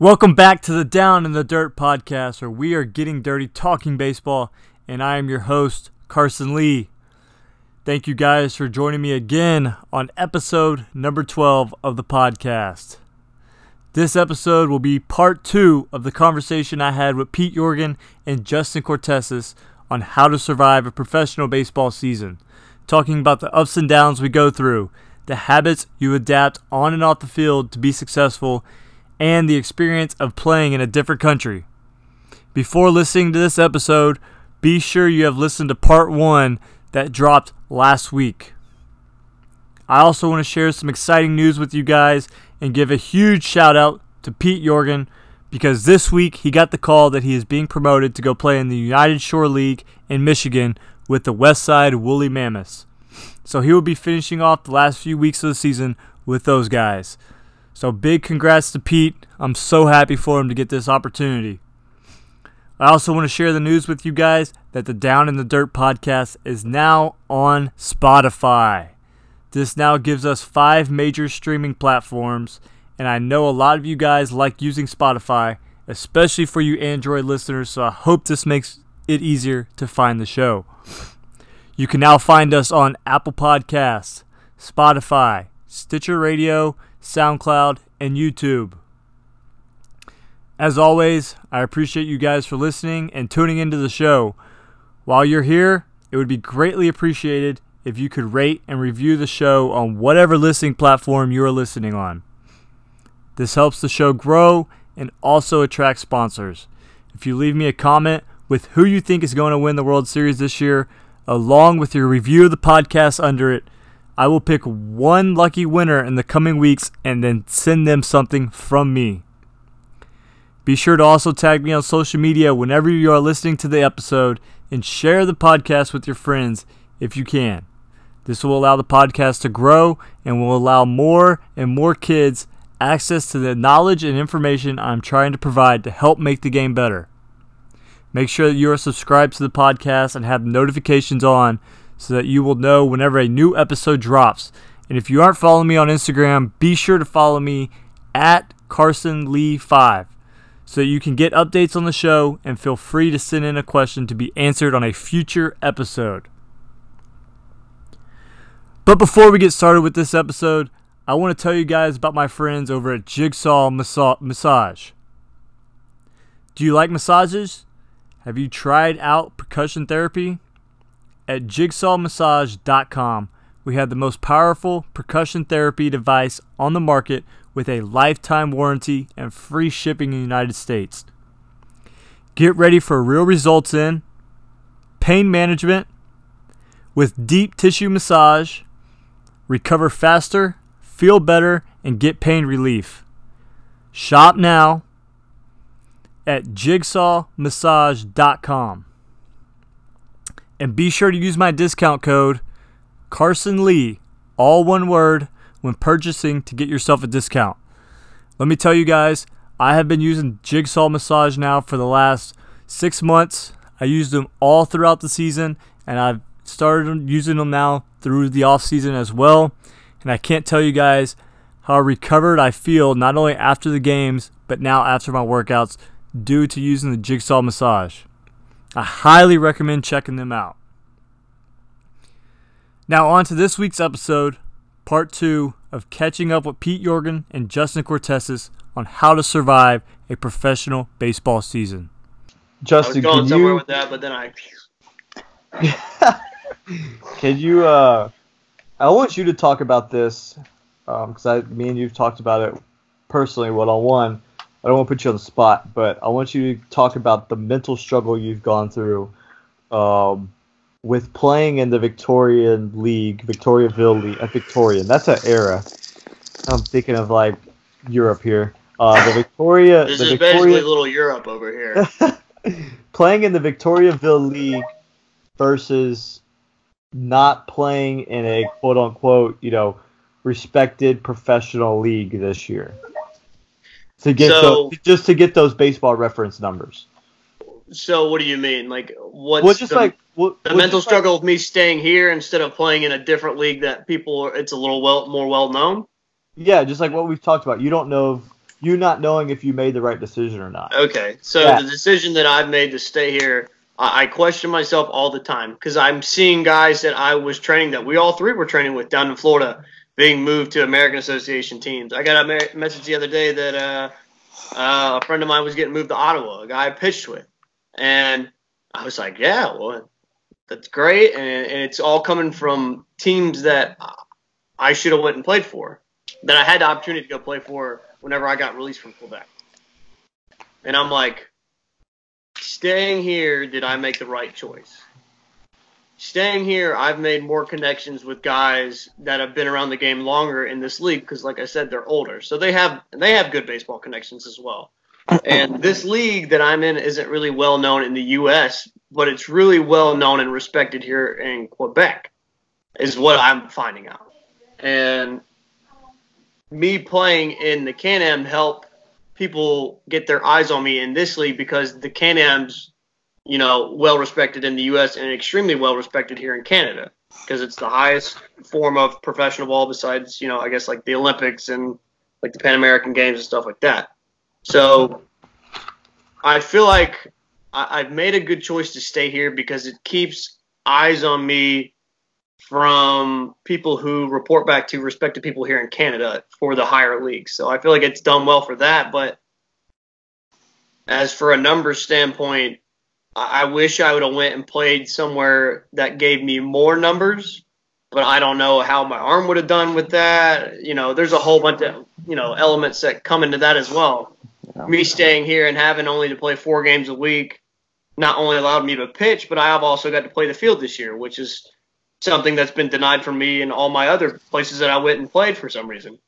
Welcome back to the Down in the Dirt podcast, where we are getting dirty talking baseball, and I am your host, Carson Lee. Thank you guys for joining me again on episode number 12 of the podcast. This episode will be part two of the conversation I had with Pete Yorgan and Justin Cortesis on how to survive a professional baseball season, talking about the ups and downs we go through, the habits you adapt on and off the field to be successful and the experience of playing in a different country. Before listening to this episode, be sure you have listened to part one that dropped last week. I also want to share some exciting news with you guys and give a huge shout out to Pete Yorgan because this week he got the call that he is being promoted to go play in the United Shore League in Michigan with the Westside Woolly Mammoths. So he will be finishing off the last few weeks of the season with those guys. So big congrats to Pete. I'm so happy for him to get this opportunity. I also want to share the news with you guys that the Down in the Dirt podcast is now on Spotify. This now gives us five major streaming platforms, and I know a lot of you guys like using Spotify, especially for you Android listeners, so I hope this makes it easier to find the show. You can now find us on Apple Podcasts, Spotify, Stitcher Radio, SoundCloud, and YouTube. As always, I appreciate you guys for listening and tuning into the show. While you're here, it would be greatly appreciated if you could rate and review the show on whatever listening platform you are listening on. This helps the show grow and also attract sponsors. If you leave me a comment with who you think is going to win the World Series this year, along with your review of the podcast under it, I will pick one lucky winner in the coming weeks and then send them something from me. Be sure to also tag me on social media whenever you are listening to the episode and share the podcast with your friends if you can. This will allow the podcast to grow and will allow more and more kids access to the knowledge and information I'm trying to provide to help make the game better. Make sure that you are subscribed to the podcast and have notifications on so that you will know whenever a new episode drops. And if you aren't following me on Instagram, be sure to follow me at Carson Lee 5 so that you can get updates on the show and feel free to send in a question to be answered on a future episode. But before we get started with this episode, I want to tell you guys about my friends over at Jigsaw Massage. Do you like massages? Have you tried out percussion therapy? At jigsawmassage.com, we have the most powerful percussion therapy device on the market with a lifetime warranty and free shipping in the United States. Get ready for real results in pain management with deep tissue massage, recover faster, feel better, and get pain relief. Shop now at jigsawmassage.com. And be sure to use my discount code Carson Lee, all one word, when purchasing to get yourself a discount. Let me tell you guys, I have been using Jigsaw Massage now for the last six months. I used them all throughout the season, and I've started using them now through the off season as well. And I can't tell you guys how recovered I feel not only after the games, but now after my workouts due to using the Jigsaw Massage. I highly recommend checking them out. Now, on to this week's episode, part two of catching up with Pete Yorgan and Justin Cortesis on how to survive a professional baseball season. Justin, I was going somewhere you, with that, but then I. can you? Uh, I want you to talk about this because I, me and you've talked about it personally one on one. I don't want to put you on the spot, but I want you to talk about the mental struggle you've gone through um, with playing in the Victorian League, Victoriaville League, uh, Victorian. That's an era. I'm thinking of like Europe here. Uh, the Victoria, This the is Victoria, basically little Europe over here. playing in the Victoriaville League versus not playing in a quote unquote, you know, respected professional league this year. To get So- those, just to get those baseball reference numbers. So what do you mean? Like what's Well, just the, like what, the mental like- struggle of me staying here instead of playing in a different league that people are, it's a little well more well known? yeah, just like what we've talked about. You don't know you not knowing if you made the right decision or not. Okay, so Yeah. the decision that I've made to stay here, I, I question myself all the time because I'm seeing guys that I was training that we all three were training with down in Florida being moved to American Association teams. I got a me- message the other day that uh, uh, a friend of mine was getting moved to Ottawa, a guy I pitched with, and I was like, yeah, well, that's great, and, and it's all coming from teams that I should have went and played for, that I had the opportunity to go play for whenever I got released from Quebec. And I'm like, staying here, did I make the right choice? Staying here, I've made more connections with guys that have been around the game longer in this league because, like I said, they're older, so they have they have good baseball connections as well. And this league that I'm in isn't really well known in the U.S., but it's really well known and respected here in Quebec, is what I'm finding out. And me playing in the Can-Am help people get their eyes on me in this league because the Can-Am's, you know, well respected in the U.S. and extremely well respected here in Canada because it's the highest form of professional ball besides, you know, I guess like the Olympics and like the Pan American Games and stuff like that. So I feel like I, I've made a good choice to stay here because it keeps eyes on me from people who report back to respected people here in Canada for the higher leagues. So I feel like it's done well for that. But as for a numbers standpoint, I I wish I would have went and played somewhere that gave me more numbers. But I don't know how my arm would have done with that. You know, there's a whole bunch of you know elements that come into that as well. Me staying here and having only to play four games a week not only allowed me to pitch, but I have also got to play the field this year, which is something that's been denied from me in all my other places that I went and played for some reason.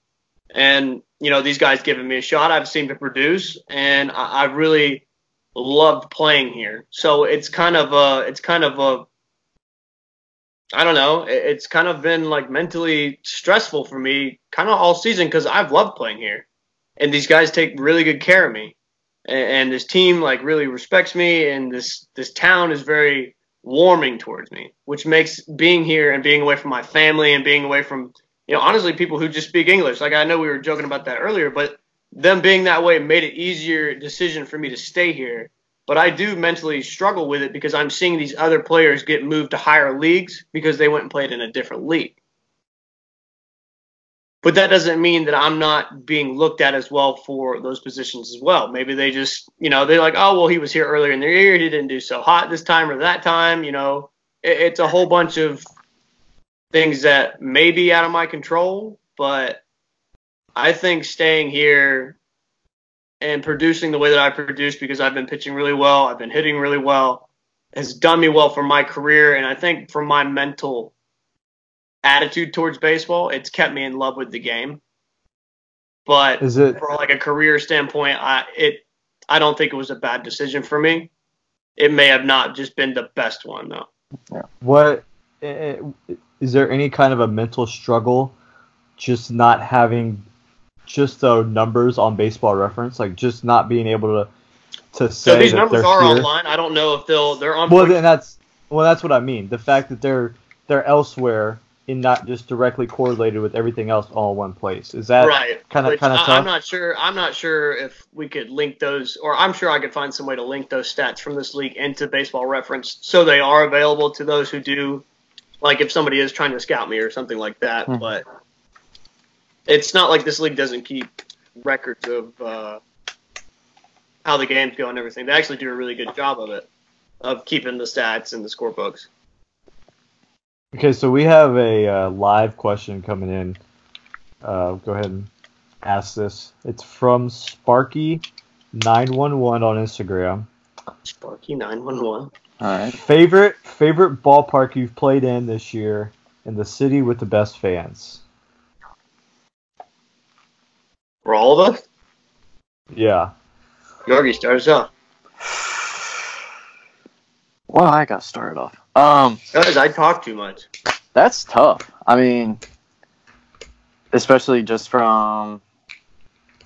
And you know, these guys giving me a shot, I've seemed to produce, and I, I really loved playing here. So it's kind of a, it's kind of a, I don't know, it's kind of been like mentally stressful for me, kind of all season because I've loved playing here, and these guys take really good care of me, and, and this team like really respects me, and this this town is very warming towards me, which makes being here and being away from my family and being away from, you know, honestly, people who just speak English. Like I know we were joking about that earlier, but them being that way made it easier decision for me to stay here. But I do mentally struggle with it because I'm seeing these other players get moved to higher leagues because they went and played in a different league. But that doesn't mean that I'm not being looked at as well for those positions as well. Maybe they just, you know, they're like, oh, well, he was here earlier in the year. He didn't do so hot this time or that time. You know, it, it's a whole bunch of things that may be out of my control. But I think staying here and producing the way that I produce because I've been pitching really well, I've been hitting really well, has done me well for my career. And I think for my mental attitude towards baseball, it's kept me in love with the game. But Is it for like a career standpoint, I it I don't think it was a bad decision for me. It may have not just been the best one though. what? eh, eh, Is there any kind of a mental struggle, just not having, just the numbers on Baseball Reference, like just not being able to to say So these numbers they're are here? online. I don't know if they'll they're on. Well, then that's well, that's what I mean. The fact that they're they're elsewhere and not just directly correlated with everything else all in one place. Is that right. kind of kind of? I'm not sure. I'm not sure if we could link those, or I'm sure I could find some way to link those stats from this league into Baseball Reference, so they are available to those who do, like if somebody is trying to scout me or something like that. Hmm. But it's not like this league doesn't keep records of uh, how the games go and everything. They actually do a really good job of it, of keeping the stats and the scorebooks. Okay, so we have a uh, live question coming in. Uh, go ahead and ask this. It's from Sparky911 on Instagram. Sparky nine one one. All right. Favorite favorite ballpark you've played in this year in the city with the best fans? For all of us, Yeah. Yorgi starts off. Well, I got started off. Um, Guys, I talk too much. that's tough. I mean, especially just from.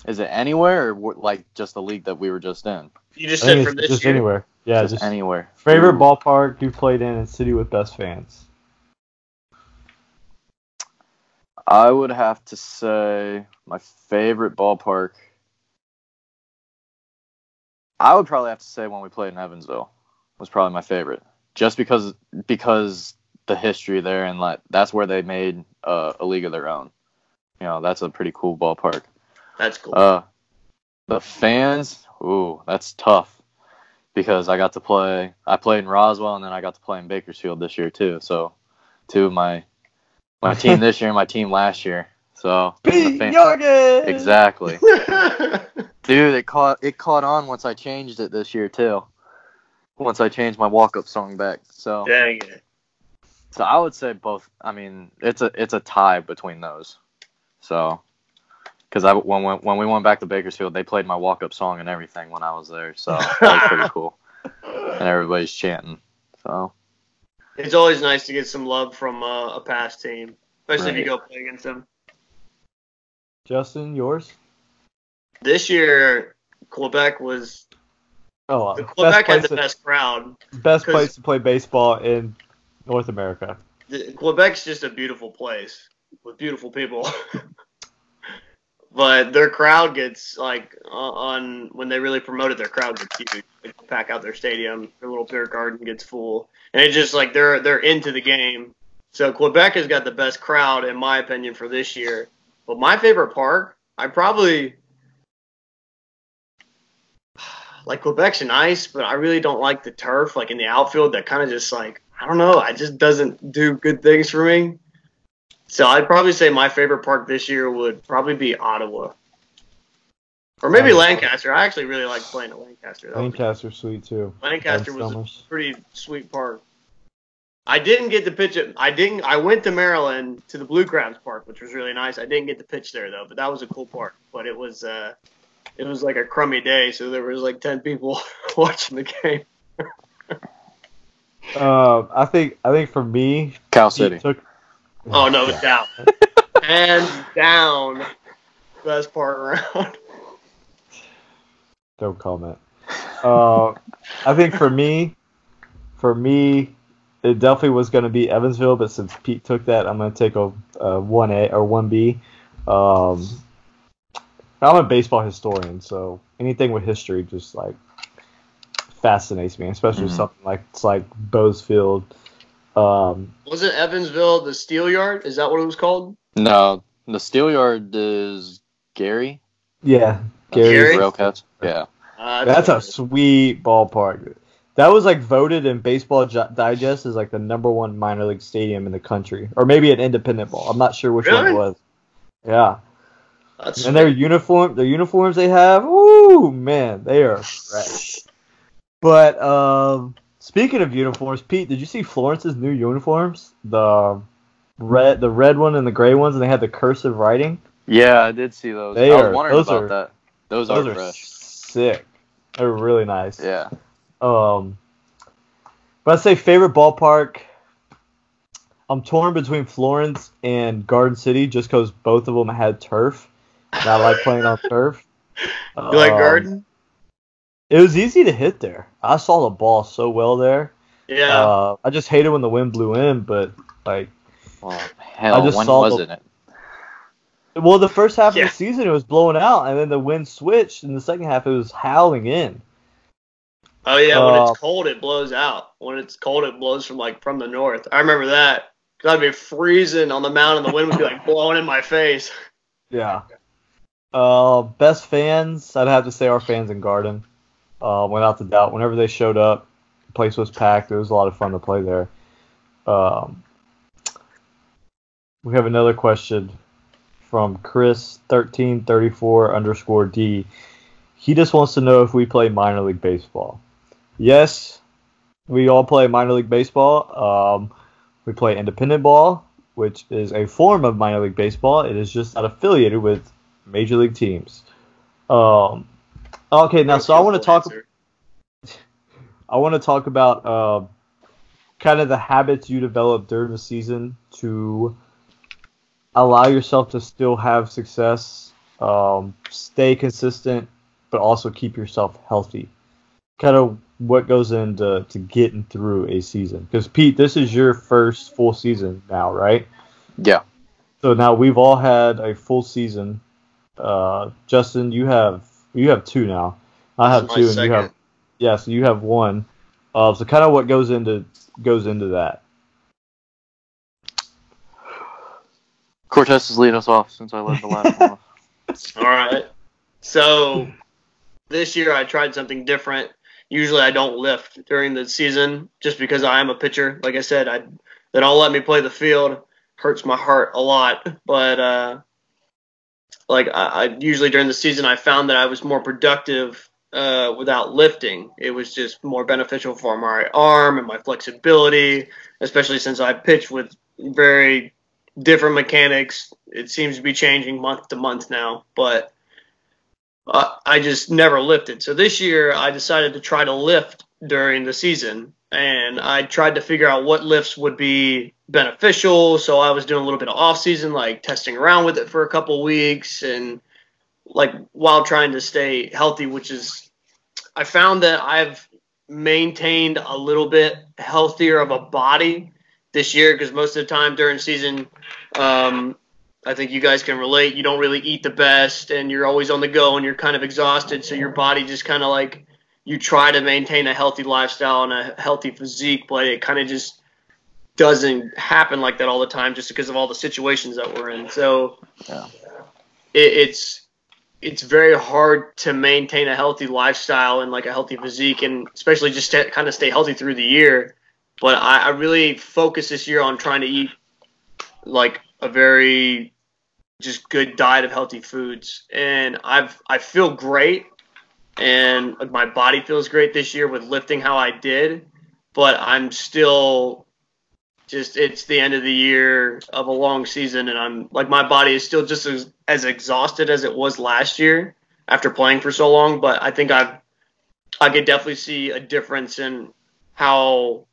Is it anywhere or like just the league that we were just in? You just I said from it's this just year. anywhere. Yeah, just, just, anywhere. favorite Ooh. ballpark you've played in in city with best fans. I would have to say my favorite ballpark I would probably have to say when we played in Evansville was probably my favorite, just because because the history there and like that's where they made uh, a league of their own. You know, that's a pretty cool ballpark. That's cool. Uh, the fans, ooh, that's tough because I got to play. I played in Roswell and then I got to play in Bakersfield this year too. So, two of my my team this year and my team last year. So the Pete fan- exactly, dude. It caught it caught on once I changed it this year too. Once I changed my walk up song back. So Dang it. so I would say both. I mean, it's a it's a tie between those. So, because I when when when we went back to Bakersfield, they played my walk up song and everything when I was there. So that was pretty cool, and everybody's chanting. So It's always nice to get some love from uh, a past team, especially if you go play against them. Justin, yours? This year, Quebec was Oh, uh, Quebec had the to, best crowd. Best place to play baseball in North America. The, Quebec's just a beautiful place with beautiful people. but their crowd gets like on when they really promote it, their crowd gets huge. They pack out their stadium, their little beer garden gets full, and it's just like they're they're into the game. So Quebec has got the best crowd in my opinion for this year. But my favorite park, I probably like Quebec's nice, but I really don't like the turf like in the outfield that kind of just like I don't know, it just doesn't do good things for me. So I'd probably say my favorite park this year would probably be Ottawa. Or maybe. Lancaster. I actually really like playing at Lancaster. That Lancaster's sweet too. Lancaster was a pretty sweet park. I didn't get to pitch it. I didn't. I went to Maryland to the Blue Crabs Park, which was really nice. I didn't get to pitch there though, but that was a cool park. But it was, uh, it was like a crummy day, so there was like ten people watching the game. Uh, I think I think for me, Cal City. took. Oh no, Yeah. down, hands down, best part around. Don't comment. Uh, I think for me, for me, it definitely was going to be Evansville, but since Pete took that, I'm going to take a one A or one B. Um, I'm a baseball historian, so anything with history just like fascinates me, especially Mhm. something like it's like Bosse Field. Um, was it Evansville the Steel Yard? Is that what it was called? No, the Steelyard is Gary. yeah, Gary? Gary. Railcats. Yeah. Uh, That's a sweet ballpark. That was like voted in Baseball Digest as like the number one minor league stadium in the country, or maybe an independent ball. I'm not sure which one it was. Yeah, That's and their uniform, their uniforms they have, ooh man, they are fresh. But um, speaking of uniforms, Pete, did you see Florence's new uniforms? The red, the red one and the gray ones, and they had the cursive writing. Yeah, I did see those. They I was are- wondering those about are- that. Those, Those are are fresh. sick. They're really nice. Yeah. Um, but I'd say favorite ballpark. I'm torn between Florence and Garden City just because both of them had turf. And I like playing on turf. You like Um, Garden? It was easy to hit there. I saw the ball so well there. Yeah. Uh, I just hated when the wind blew in, but like, Well, hell, just when saw wasn't it? well, the first half Yeah. of the season it was blowing out, and then the wind switched, and the second half it was howling in. oh yeah. When uh, it's cold, it blows out. When it's cold, it blows from like from the north. I remember that. Cause I'd be freezing on the mountain, and the wind would be like blowing in my face. Yeah. Uh, best fans, I'd have to say our fans in Garden. Uh, without the doubt, whenever they showed up, the place was packed. It was a lot of fun to play there. Um, we have another question from Chris thirteen thirty four underscore D. He just wants to know if we play minor league baseball. Yes, we all play minor league baseball. Um, we play independent ball, which is a form of minor league baseball. It is just not affiliated with major league teams. Um, okay, now so I want to talk. I want to talk about uh, kind of the habits you develop during the season to allow yourself to still have success, um, stay consistent, but also keep yourself healthy. Kind of what goes into to getting through a season. Because Pete, this is your first full season now, right? Yeah. So now we've all had a full season. Uh, Justin, you have you have two now. I have two, my and you second. have yeah. So you have one. Uh, so kind of what goes into goes into that. Cortez is leading us off since I led the last one. All right. So this year I tried something different. Usually I don't lift during the season just because I am a pitcher. Like I said, I they don't let me play the field. Hurts my heart a lot. But uh, like I, I usually during the season I found that I was more productive uh, without lifting. It was just more beneficial for my arm and my flexibility, especially since I pitch with very different mechanics. It seems to be changing month to month now, but I just never lifted. So this year I decided to try to lift during the season, and I tried to figure out what lifts would be beneficial. So I was doing a little bit of off season, like testing around with it for a couple weeks, and like while trying to stay healthy, which is I found that I've maintained a little bit healthier of a body this year because most of the time during season, um, I think you guys can relate. You don't really eat the best, and you're always on the go, and you're kind of exhausted. So your body just kind of like you try to maintain a healthy lifestyle and a healthy physique, but it kind of just doesn't happen like that all the time, just because of all the situations that we're in. So Yeah. it, it's it's very hard to maintain a healthy lifestyle and like a healthy physique, and especially just to kind of stay healthy through the year. But I, I really focus this year on trying to eat like a very just good diet of healthy foods, and I've I feel great, and my body feels great this year with lifting how I did, but I'm still just it's the end of the year of a long season and I'm like my body is still just as, as exhausted as it was last year after playing for so long but I think I've I could definitely see a difference in how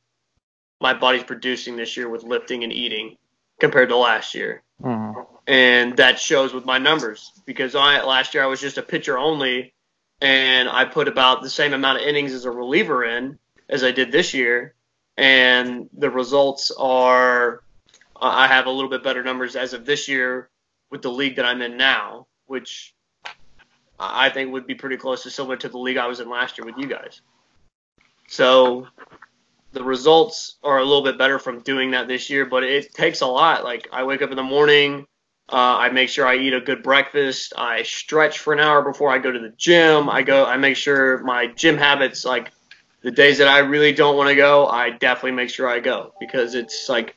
my body's producing this year with lifting and eating compared to last year Mhm. and that shows with my numbers because I last year I was just a pitcher only, and I put about the same amount of innings as a reliever in as I did this year, and the results are I have a little bit better numbers as of this year with the league that I'm in now, which I think would be pretty close to similar to the league I was in last year with you guys. So the results are a little bit better from doing that this year, but it takes a lot. Like I wake up in the morning, uh, I make sure I eat a good breakfast. I stretch for an hour before I go to the gym. I go. I make sure my gym habits, like the days that I really don't want to go, I definitely make sure I go because it's like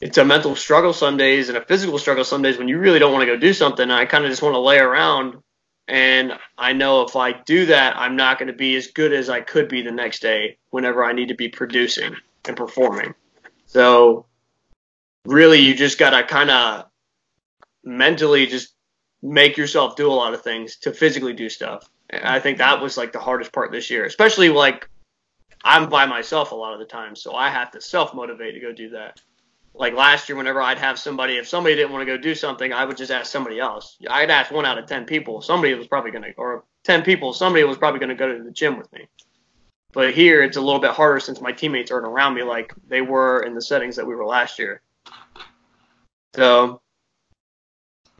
it's a mental struggle some days and a physical struggle some days when you really don't want to go do something. I kind of just want to lay around, and I know if I do that, I'm not going to be as good as I could be the next day whenever I need to be producing and performing. So really you just got to kind of mentally just make yourself do a lot of things to physically do stuff. And I think that was like the hardest part this year, especially like I'm by myself a lot of the time, so I have to self motivate to go do that. Like last year, whenever I'd have somebody, if somebody didn't want to go do something, I would just ask somebody else. I'd ask one out of 10 people. Somebody was probably going to, or 10 people, somebody was probably to go to the gym with me. But here, it's a little bit harder since my teammates aren't around me like they were in the settings that we were last year. So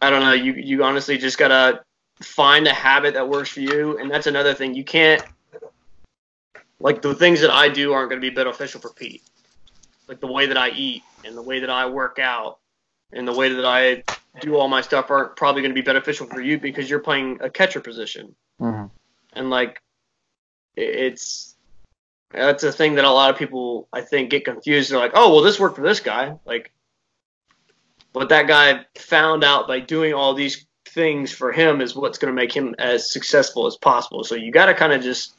I don't know. You you honestly just gotta find a habit that works for you, and that's another thing. You can't like the things that I do aren't going to be beneficial for Pete. Like the way that I eat and the way that I work out and the way that I do all my stuff aren't probably going to be beneficial for you because you're playing a catcher position Mhm. and like it's that's a thing that a lot of people I think get confused. They're like, "Oh, well, this worked for this guy." Like, but that guy found out by doing all these things for him is what's going to make him as successful as possible. So you got to kind of just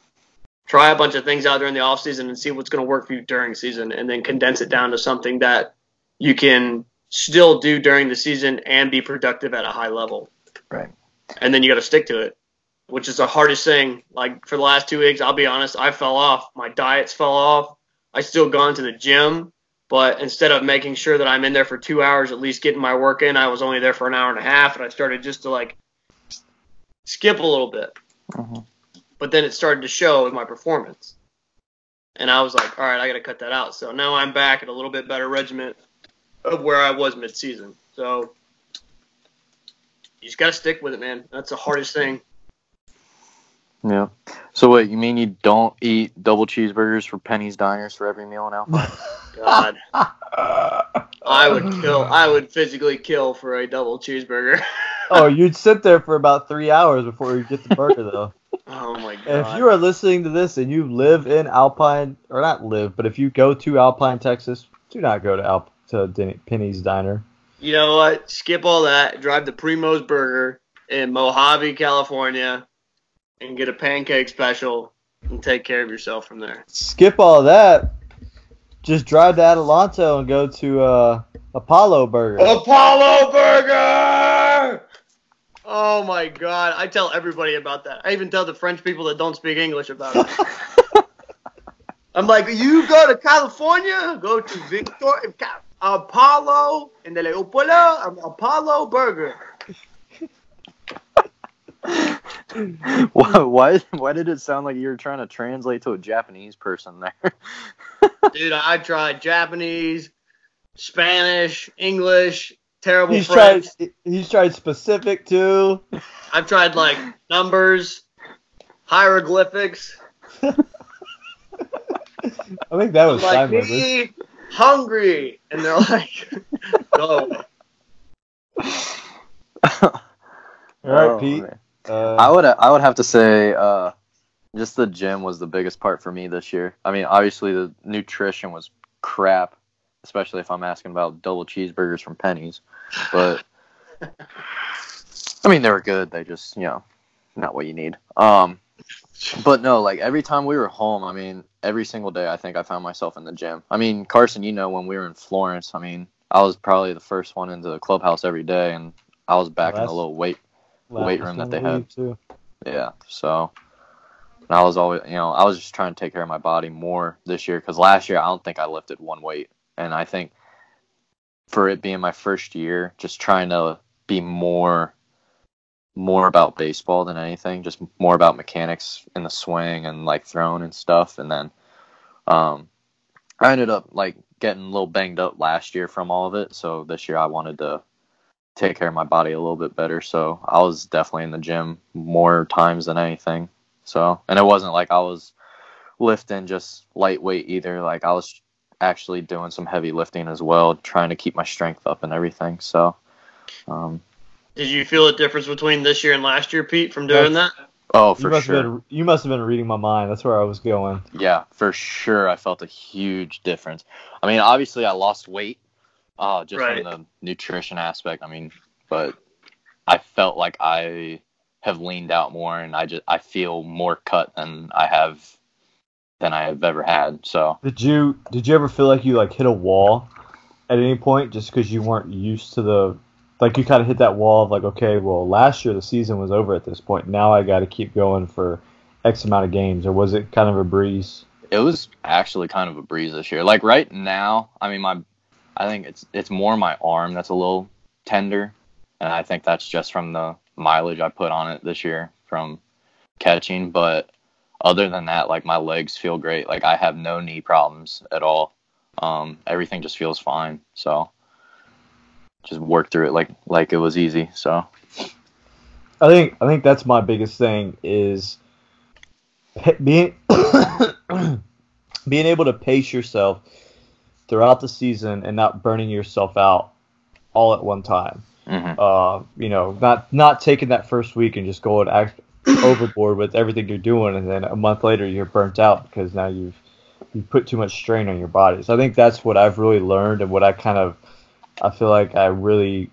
try a bunch of things out during the off season and see what's going to work for you during season, and then condense it down to something that you can still do during the season and be productive at a high level. Right. And then you got to stick to it which is the hardest thing. Like for the last two weeks, I'll be honest, I fell off. My diets fell off. I still gone to the gym, but instead of making sure that I'm in there for two hours, at least getting my work in, I was only there for an hour and a half, and I started just to like skip a little bit. Mhm. But then it started to show in my performance, and I was like, all right, I got to cut that out. So now I'm back at a little bit better regiment of where I was mid-season. So you just got to stick with it, man. That's the hardest thing. Yeah. So what you mean you don't eat double cheeseburgers for Penny's Diners for every meal in Alpine? God, I would kill. I would physically kill for a double cheeseburger. oh, you'd sit there for about three hours before you get the burger, though. oh my god! And if you are listening to this and you live in Alpine, or not live, but if you go to Alpine, Texas, do not go to Alp to Den- Penny's Diner. You know what? Skip all that. Drive to Primo's Burger in Mojave, California, and get a pancake special and take care of yourself from there. Skip all that. Just drive to Adelanto and go to uh, Apollo Burger. Apollo Burger! Oh my god. I tell everybody about that. I even tell the French people that don't speak English about it. I'm like, you go to California, go to Victor, Apollo, and they're like, Apollo, Apollo Burger. why, why? Why did it sound like you were trying to translate to a Japanese person there? Dude, I tried Japanese, Spanish, English, terrible He's French. tried. He's tried specific too. I've tried like numbers, hieroglyphics. I think that was I'm like me hungry, and they're like, go away. All right, Oh, Pete. man. Uh, I would I would have to say uh, just the gym was the biggest part for me this year. I mean, obviously the nutrition was crap, especially if I'm asking about double cheeseburgers from Penny's. But I mean, they were good. They just you know not what you need. Um, but no, like every time we were home, I mean, every single day, I think I found myself in the gym. I mean, Carson, you know, when we were in Florence, I mean, I was probably the first one into the clubhouse every day, and I was back in That's- the little weight weight room that they had. Too. yeah. So and I was always, you know, I was just trying to take care of my body more this year because last year I don't think I lifted one weight, and I think for it being my first year, just trying to be more, more about baseball than anything, just more about mechanics in the swing and like throwing and stuff, and then, um, I ended up like getting a little banged up last year from all of it, so this year I wanted to take care of my body a little bit better. So I was definitely in the gym more times than anything. So, and it wasn't like I was lifting just lightweight either. Like I was actually doing some heavy lifting as well, trying to keep my strength up and everything. So, um, Did you feel a difference between this year and last year, Pete, from doing that? oh, for must sure. been. You must have been reading my mind. That's where I was going. Yeah, for sure. I felt a huge difference. I mean, obviously, I lost weight, uh, just Right. from the nutrition aspect. I mean, but I felt like I have leaned out more, and I just I feel more cut than I have than I have ever had. So Did you Did you ever feel like you like hit a wall at any point just because you weren't used to the like you kind of hit that wall of like okay well last year the season was over at this point now I got to keep going for X amount of games or was it kind of a breeze? it was actually kind of a breeze this year. Like right now, I mean, my I think it's it's more my arm that's a little tender, and I think that's just from the mileage I put on it this year from catching. But other than that, like my legs feel great. Like I have no knee problems at all. Um, everything just feels fine. So just work through it like like it was easy. So I think I think that's my biggest thing is being being able to pace yourself throughout the season and not burning yourself out all at one time. mhm. uh, you know, not not taking that first week and just going act overboard with everything you're doing, and then a month later you're burnt out because now you've you put too much strain on your body. So I think that's what I've really learned, and what I kind of I feel like I really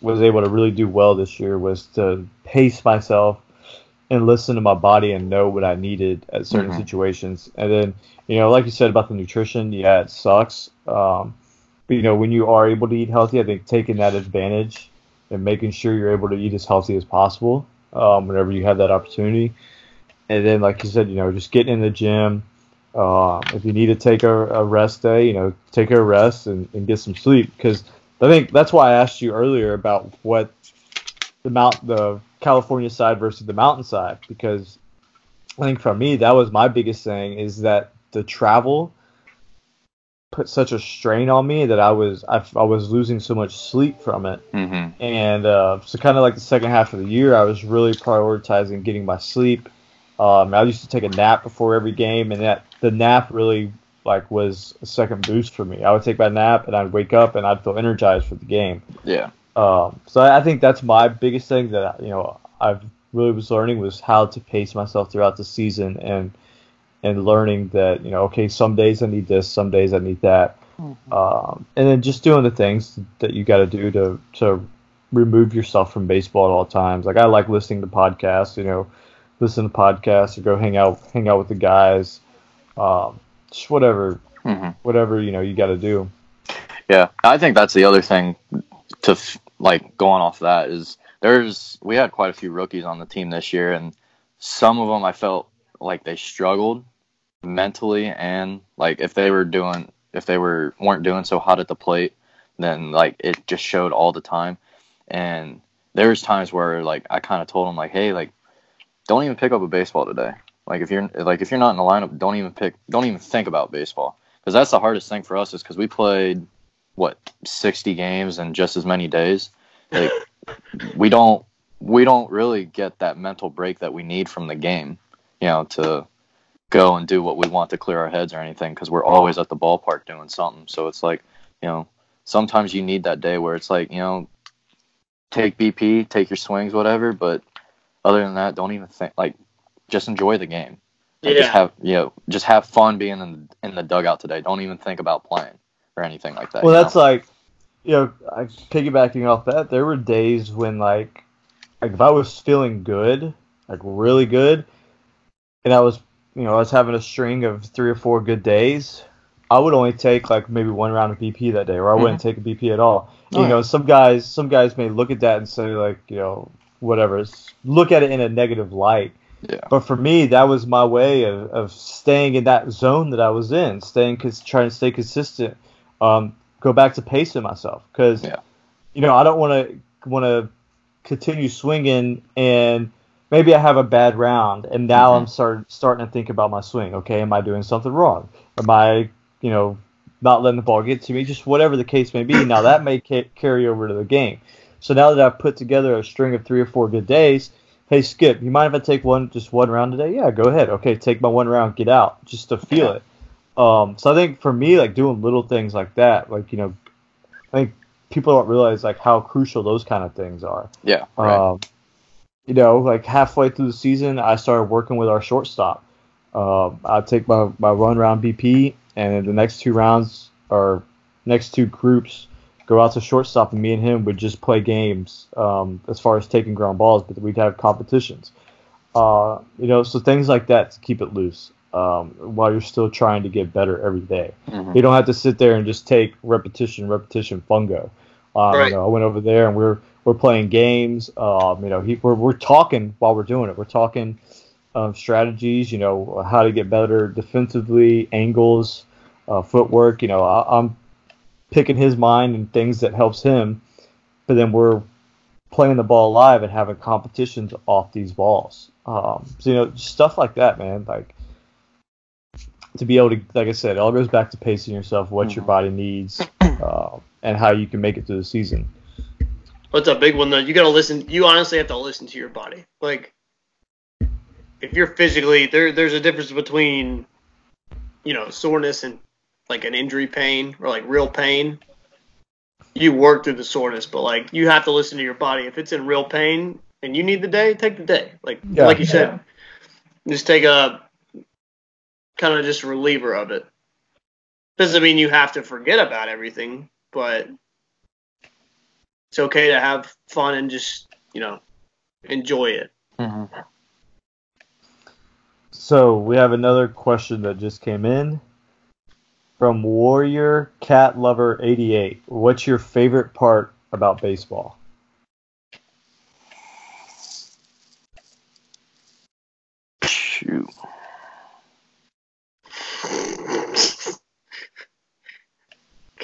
was able to really do well this year was to pace myself and listen to my body and know what I needed at certain Mhm. situations. And then, you know, like you said about the nutrition, yeah, it sucks. Um, but you know, when you are able to eat healthy, I think taking that advantage and making sure you're able to eat as healthy as possible um, whenever you have that opportunity. And then, like you said, you know, just getting in the gym. Uh, if you need to take a, a rest day, you know, take a rest and, and get some sleep. Because I think that's why I asked you earlier about what the mount, the California side versus the mountain side. Because I think for me, that was my biggest thing is that the travel put such a strain on me that I was I, I was losing so much sleep from it. Mhm. And uh, so, kind of like the second half of the year, I was really prioritizing getting my sleep Um, I used to take a nap before every game, and that the nap really like was a second boost for me. I would take my nap, and I'd wake up, and I'd feel energized for the game. Yeah. Um, so I I think that's my biggest thing that you know I've really was learning was how to pace myself throughout the season and and learning that you know okay some days I need this, some days I need that, um, and then just doing the things that you got to do to to remove yourself from baseball at all times. Like I like listening to podcasts, you know, listen to podcasts or go hang out hang out with the guys, um, just whatever hmm whatever you know you got to do. Yeah, I think that's the other thing to f- like going off that is there's we had quite a few rookies on the team this year, and some of them I felt like they struggled mentally and like if they were doing if they were weren't doing so hot at the plate, then like it just showed all the time. And there was times where like I kind of told them like, hey, like don't even pick up a baseball today. Like if you're like if you're not in the lineup, don't even pick, don't even think about baseball because that's the hardest thing for us is because we played what 60 games in just as many days. Like we don't we don't really get that mental break that we need from the game, you know, to go and do what we want to clear our heads or anything because we're always at the ballpark doing something. So it's like, you know, sometimes you need that day where it's like, you know, take BP, take your swings, whatever. But other than that, don't even think like just enjoy the game. Like, Just have you know, just have fun being in in the dugout today. Don't even think about playing or anything like that. Well, that's know? like, you know, I, piggybacking off that, there were days when like, like if I was feeling good, like really good, and I was, you know, I was having a string of three or four good days, I would only take like maybe one round of BP that day, or I wouldn't mm-hmm. take a BP at all. You know, some guys, some guys may look at that and say like, you know, whatever, it's, look at it in a negative light. Yeah. But for me, that was my way of, of staying in that zone that I was in, staying, cause, trying to stay consistent um, go back to pacing myself because Yeah. you know I don't want to want to continue swinging and maybe I have a bad round and now Mhm. I'm start, starting to think about my swing. Okay, am I doing something wrong? Am I you know not letting the ball get to me? Just whatever the case may be. Now that may ca- carry over to the game. So now that I've put together a string of three or four good days. Hey Skip, you mind if I take one just one round today? Yeah, go ahead. Okay, take my one round, get out, just to feel it. Um, so I think for me, like doing little things like that, like you know, I think people don't realize like how crucial those kind of things are. yeah, right. Um, you know, like halfway through the season, I started working with our shortstop. Um, I'd take my, my run round BP, and then the next two rounds or next two groups go out to shortstop, and me and him would just play games um, as far as taking ground balls, but we'd have competitions. Uh, you know, so things like that to keep it loose um, while you're still trying to get better every day. Mhm. You don't have to sit there and just take repetition, repetition, fungo. Um, Right. you know, I went over there and we're we're playing games. Um, you know, he, we're we're talking while we're doing it. We're talking um, strategies. You know, how to get better defensively, angles, uh, footwork. You know, I, I'm picking his mind and things that helps him. But then we're playing the ball live and having competitions off these balls. Um, so you know, stuff like that, man. Like to be able to, like I said, it all goes back to pacing yourself, what your Mhm. body needs, uh, and how you can make it through the season. What's a big one though? You gotta listen. You honestly have to listen to your body. Like, if you're physically there, there's a difference between, you know, soreness and like an injury pain or like real pain. You work through the soreness, but like you have to listen to your body. If it's in real pain and you need the day, take the day. Like Yeah. like you said, just take a kind of just a reliever of it. Doesn't mean you have to forget about everything, but it's okay to have fun and just you know enjoy it. Mhm. So we have another question that just came in from Warrior Cat Lover 88. What's your favorite part about baseball? Shoot.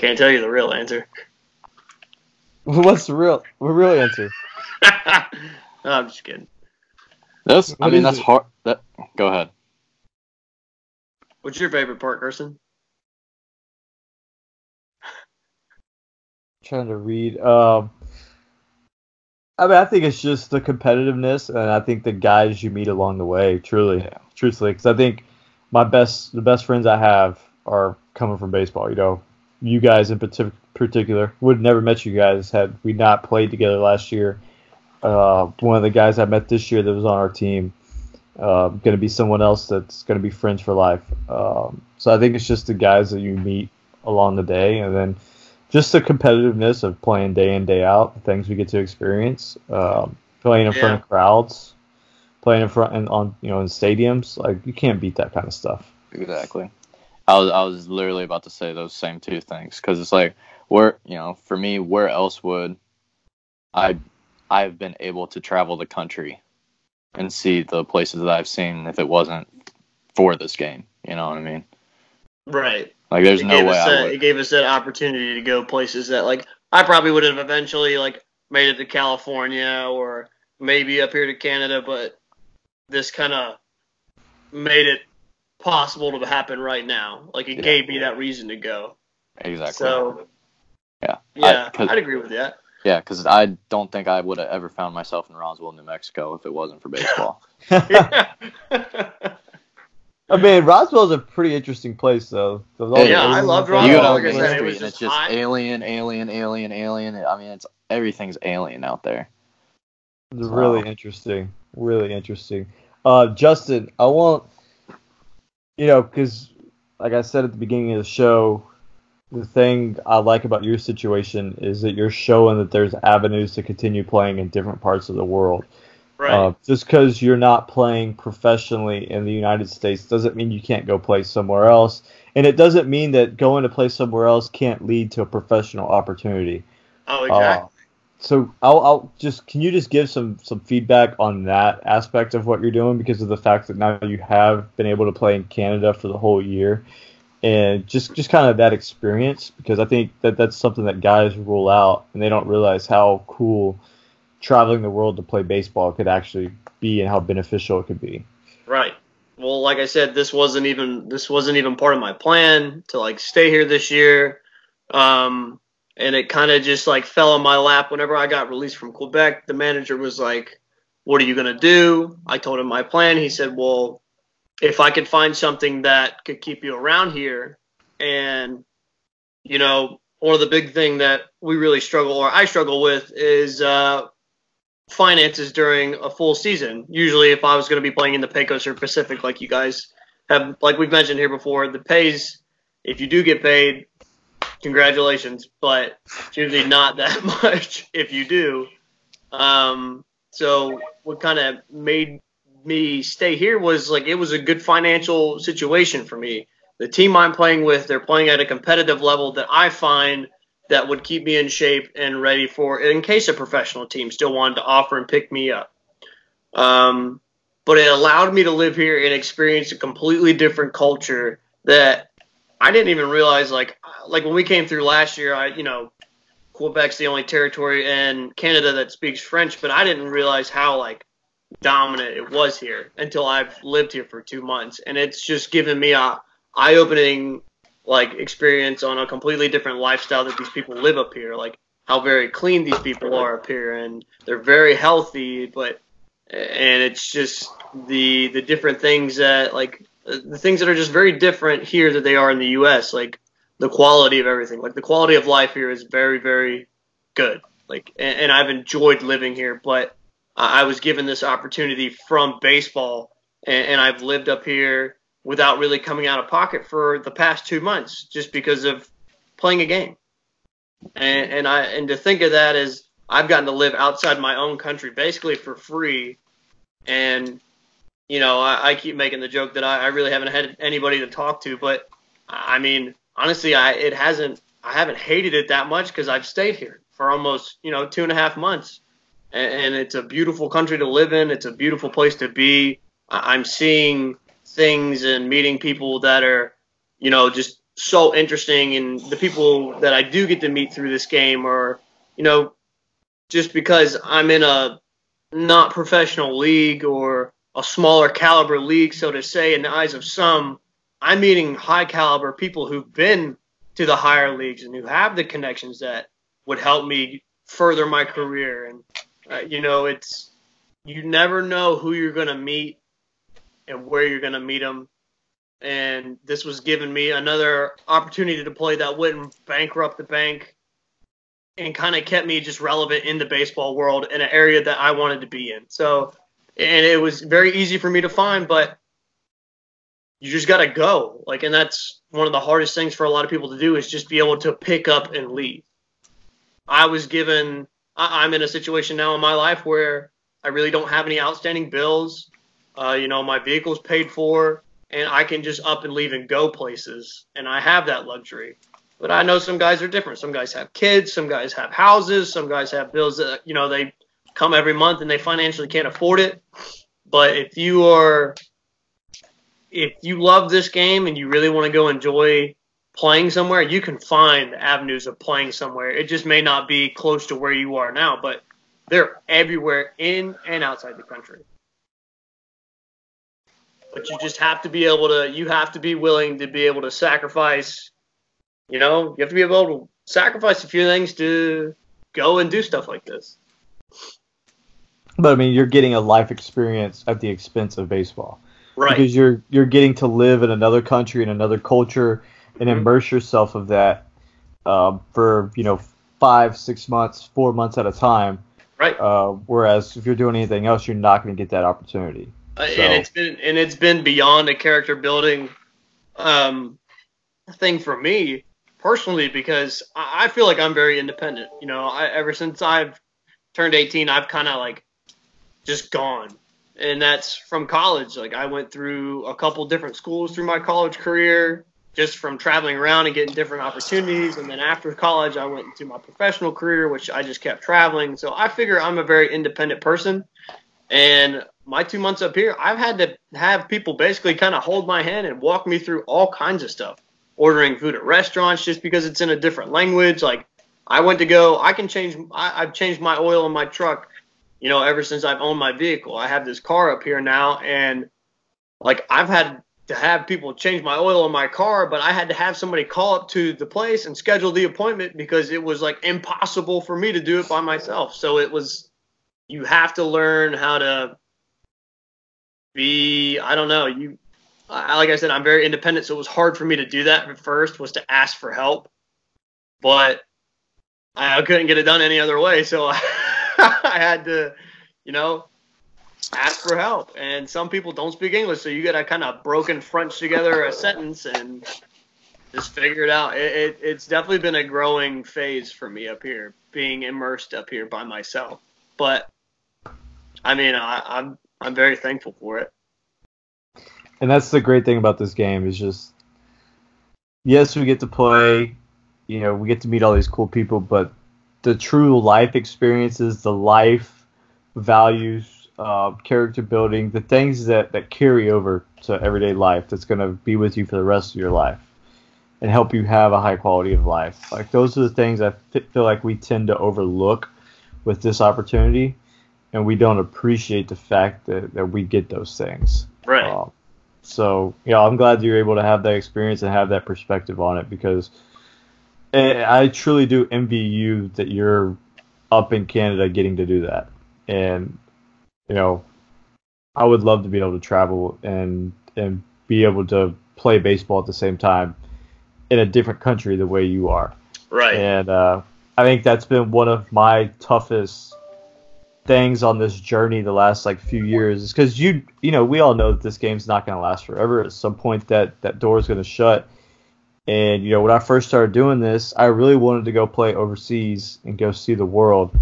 Can't tell you the real answer. What's the real, the real answer? No, I'm just kidding. That's. I mean, that's it? hard. That. Go ahead. What's your favorite part, Carson? trying to read. Um, I mean, I think it's just the competitiveness, and I think the guys you meet along the way. Truly, Yeah. truthfully, because I think my best, the best friends I have are coming from baseball. You know, you guys in partic- particular would have never met you guys had we not played together last year. Uh, one of the guys I met this year that was on our team, uh, going to be someone else that's going to be friends for life. Um, so I think it's just the guys that you meet along the day, and then just the competitiveness of playing day in day out, the things we get to experience, um, playing in front of crowds, playing in front and on you know in stadiums. Like you can't beat that kind of stuff. Exactly. I was I was literally about to say those same two things because it's like where you know for me where else would I I've been able to travel the country and see the places that I've seen if it wasn't for this game. You know what I mean? Right. Like there's it no gave way us I that, would. it gave us that opportunity to go places that like I probably would have eventually like made it to California or maybe up here to Canada, but this kind of made it possible to happen right now. Like it Yeah. gave me that reason to go. Exactly. So yeah. yeah, I, 'cause- I'd agree with that. yeah, because I don't think I would have ever found myself in Roswell, New Mexico, if it wasn't for baseball. I mean, Roswell's a pretty interesting place, though. With Yeah, yeah, I loved and you go down like Main that. it Street and it's just just hot. alien, alien, alien, alien. I mean, it's everything's alien out there. It's really interesting. Really interesting. Uh, Justin, I want, you know, because like I said at the beginning of the show, the thing I like about your situation is that you're showing that there's avenues to continue playing in different parts of the world. right. Uh, just because you're not playing professionally in the United States doesn't mean you can't go play somewhere else. And it doesn't mean that going to play somewhere else can't lead to a professional opportunity. oh, Uh, exactly. So I'll, I'll just can you just give some some feedback on that aspect of what you're doing because of the fact that now you have been able to play in Canada for the whole year and just just kind of that experience because I think that that's something that guys rule out and they don't realize how cool traveling the world to play baseball could actually be and how beneficial it could be. Right. Well, like I said, this wasn't even this wasn't even part of my plan to like stay here this year. Um, and it kind of just like fell in my lap whenever I got released from Quebec. The manager was like, "What are you gonna do?" I told him my plan. He said, "Well, if I could find something that could keep you around here, and you know, one of the big thing that we really struggle or I struggle with is uh, finances during a full season. Usually, if I was going to be playing in the Pecos or Pacific, like you guys have, like we've mentioned here before, the pays, if you do get paid, congratulations, but it's usually not that much if you do. Um, so what kind of made me stay here was like it was a good financial situation for me. The team I'm playing with, they're playing at a competitive level that I find that would keep me in shape and ready for in case a professional team still wanted to offer and pick me up. Um, but it allowed me to live here and experience a completely different culture that I didn't even realize. Like, like when we came through last year, I, you know, Quebec's the only territory in Canada that speaks French, but I didn't realize how like dominant it was here until I've lived here for two months, and it's just given me a eye-opening like experience on a completely different lifestyle that these people live up here. Like how very clean these people are up here, and they're very healthy, but and it's just the the different things that like the things that are just very different here that they are in the U.S. Like the quality of everything, like the quality of life here is very very good. Like and, and I've enjoyed living here, but I was given this opportunity from baseball, and, and I've lived up here without really coming out of pocket for the past two months, just because of playing a game. And, and I and to think of that as I've gotten to live outside my own country basically for free, and you know I, I keep making the joke that I, I really haven't had anybody to talk to, but I mean honestly I it hasn't I haven't hated it that much because I've stayed here for almost you know two and a half months and, and it's a beautiful country to live in. It's a beautiful place to be. I- I'm seeing things and meeting people that are, you know, just so interesting. And the people that I do get to meet through this game are, you know, just because I'm in a not professional league or a smaller caliber league, so to say, in the eyes of some, I'm meeting high caliber people who've been to the higher leagues and who have the connections that would help me further my career and Uh, you know, it's you never know who you're going to meet and where you're going to meet them. And this was giving me another opportunity to play that wouldn't bankrupt the bank and kind of kept me just relevant in the baseball world in an area that I wanted to be in. So, and it was very easy for me to find, but you just got to go. Like, and that's one of the hardest things for a lot of people to do is just be able to pick up and leave. I was given, I'm in a situation now in my life where I really don't have any outstanding bills. Uh, you know, my vehicle's paid for, and I can just up and leave and go places, and I have that luxury. But I know some guys are different. Some guys have kids, some guys have houses, some guys have bills that you know they come every month and they financially can't afford it. But if you are if you love this game and you really want to go enjoy playing somewhere, you can find avenues of playing somewhere. It just may not be close to where you are now, but they're everywhere in and outside the country. But you just have to be able to, you have to be willing to be able to sacrifice, you know, you have to be able to sacrifice a few things to go and do stuff like this. But I mean, you're getting a life experience at the expense of baseball. Right. Because you're you're getting to live in another country in another culture and Mhm. immerse yourself of that um, for you know five, six months, four months at a time. Right. Uh, whereas if you're doing anything else, you're not going to get that opportunity. Uh, So- and it's been and it's been beyond a character building um, thing for me personally because I, I feel like I'm very independent. You know, I, ever since I've turned 18, I've kind of like just gone, and that's from college. Like I went through a couple different schools through my college career, just from traveling around and getting different opportunities. And then after college, I went into my professional career, which I just kept traveling. So I figure I'm a very independent person. And my two months up here, I've had to have people basically kind of hold my hand and walk me through all kinds of stuff. Ordering food at restaurants just because it's in a different language. Like I went to go, I can change. I, I've changed my oil in my truck. You know, ever since I've owned my vehicle, I have this car up here now, and like I've had to have people change my oil in my car, but I had to have somebody call up to the place and schedule the appointment because it was like impossible for me to do it by myself. So it was you have to learn how to be I don't know, you I, like I said I'm very independent, so it was hard for me to do that at first was to ask for help. But I couldn't get it done any other way, so I, I had to, you know, ask for help. And some people don't speak English, so you got to kind of broken French together a sentence and just figure it out. It, it, it's definitely been a growing phase for me up here, being immersed up here by myself. But I mean, I, I'm I'm very thankful for it. And that's the great thing about this game is just yes, we get to play, you know, we get to meet all these cool people, but the true life experiences, the life values, uh, character building, the things that, that carry over to everyday life that's going to be with you for the rest of your life and help you have a high quality of life. Like those are the things I f- feel like we tend to overlook with this opportunity, and we don't appreciate the fact that, that we get those things. Right. Um, so yeah, I'm glad you're able to have that experience and have that perspective on it because I truly do envy you that you're up in Canada getting to do that. And you know, I would love to be able to travel and and be able to play baseball at the same time in a different country the way you are. right. And uh, I think that's been one of my toughest things on this journey the last like few years is because you you know we all know that this game's not going to last forever. At some point that that door is going to shut. And you know when I first started doing this, I really wanted to go play overseas and go see the world.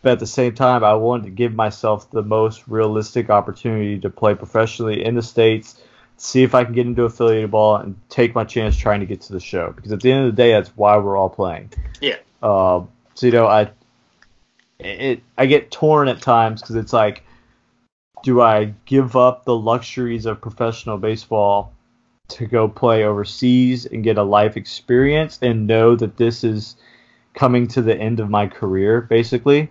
But at the same time, I wanted to give myself the most realistic opportunity to play professionally in the states, see if I can get into affiliated ball and take my chance trying to get to the show. Because at the end of the day, that's why we're all playing. Yeah. Um, so you know, I it I get torn at times because it's like, do I give up the luxuries of professional baseball to go play overseas and get a life experience and know that this is coming to the end of my career, basically,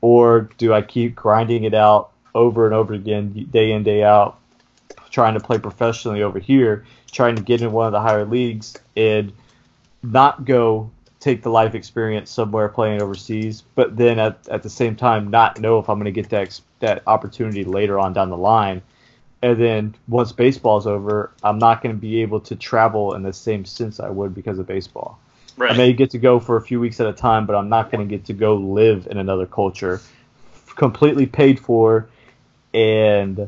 or do I keep grinding it out over and over again, day in day out, trying to play professionally over here, trying to get in one of the higher leagues and not go take the life experience somewhere playing overseas, but then at, at the same time not know if I'm going to get that that opportunity later on down the line. And then once baseball's over, I'm not going to be able to travel in the same sense I would because of baseball. Right. I may get to go for a few weeks at a time, but I'm not going to get to go live in another culture, completely paid for, and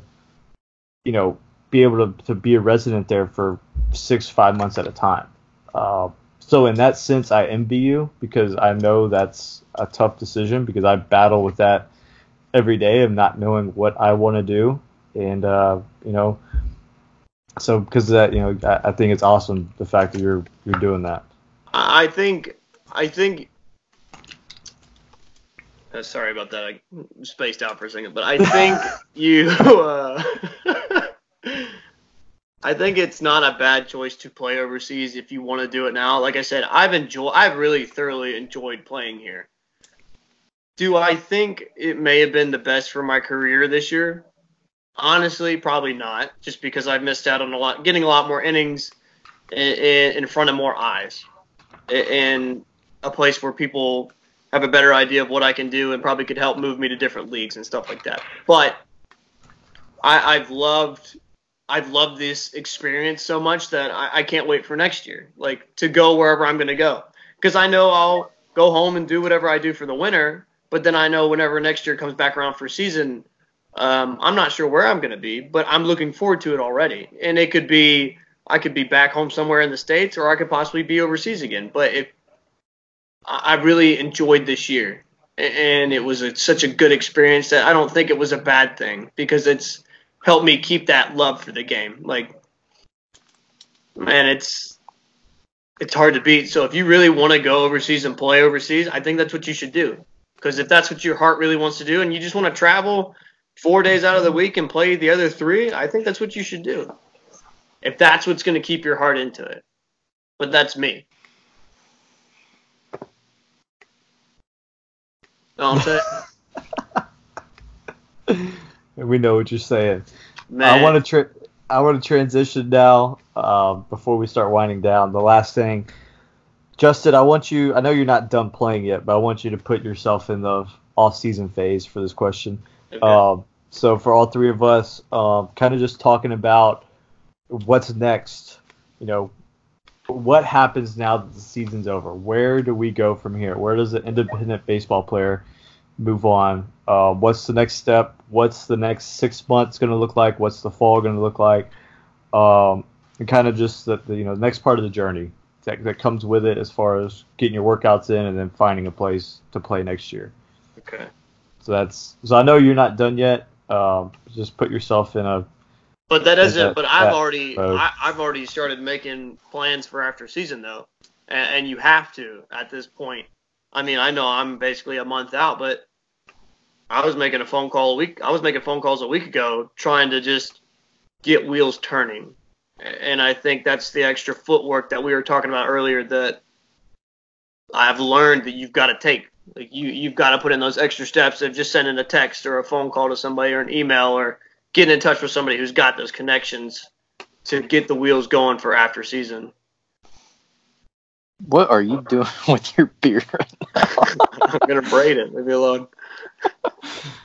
you know, be able to, to be a resident there for six, five months at a time. Uh, so in that sense, I envy you because I know that's a tough decision because I battle with that every day of not knowing what I want to do, and uh, you know, so because that, you know, I, I think it's awesome the fact that you're you're doing that. I think I think. Uh, sorry about that. I spaced out for a second, but I think you. Uh, I think it's not a bad choice to play overseas if you want to do it now. Like I said, I've enjoyed. I've really thoroughly enjoyed playing here. Do I think it may have been the best for my career this year? Honestly, probably not. Just because I've missed out on a lot, getting a lot more innings in, in front of more eyes in a place where people have a better idea of what I can do and probably could help move me to different leagues and stuff like that. But I, I've loved I've loved this experience so much that I, I can't wait for next year, like to go wherever I'm going to go, because I know I'll go home and do whatever I do for the winter. But then I know whenever next year comes back around for season, um, I'm not sure where I'm going to be, but I'm looking forward to it already. And it could be I could be back home somewhere in the states, or I could possibly be overseas again. But I really enjoyed this year, and it was a, such a good experience that I don't think it was a bad thing because it's helped me keep that love for the game. Like, man, it's it's hard to beat. So if you really want to go overseas and play overseas, I think that's what you should do. Because if that's what your heart really wants to do, and you just want to travel four days out of the week and play the other three, I think that's what you should do. If that's what's going to keep your heart into it. But that's me. Know I'm saying? We know what you're saying. Man, I want to tra- I want to transition now um, before we start winding down. The last thing, Justin, I want you. I know you're not done playing yet, but I want you to put yourself in the off-season phase for this question. Okay. Um, so for all three of us, um, kind of just talking about what's next. You know, what happens now that the season's over? Where do we go from here? Where does an independent baseball player move on? Uh, what's the next step? What's the next six months going to look like? What's the fall going to look like? Um, and kind of just the, the you know next part of the journey that, that comes with it as far as getting your workouts in and then finding a place to play next year. okay. So that's so I know you're not done yet. Um, just put yourself in a But that that- But I've already, road? I, I've already started making plans for after season though, and, and you have to at this point. I mean, I know I'm basically a month out, but I was making a phone call a week. I was making phone calls a week ago, trying to just get wheels turning, and I think that's the extra footwork that we were talking about earlier that I've learned that you've got to take. Like you, you've got to put in those extra steps of just sending a text or a phone call to somebody or an email or getting in touch with somebody who's got those connections to get the wheels going for after season. What are you doing with your beard right now? I'm gonna braid it. Leave me alone.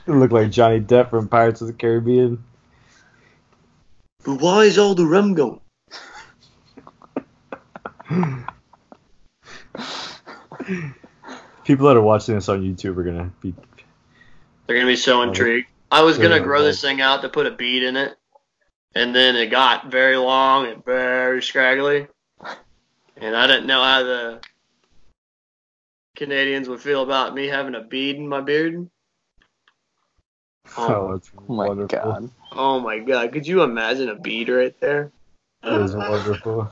you look like Johnny Depp from Pirates of the Caribbean. But why is all the rum going? People that are watching this on YouTube are gonna be They're gonna be so intrigued. I was gonna grow this thing out to put a bead in it, and then it got very long and very scraggly, and I didn't know how the Canadians would feel about me having a bead in my beard. oh, Oh, it's Oh my wonderful. god. oh my god! Could you imagine a bead right there? It is wonderful.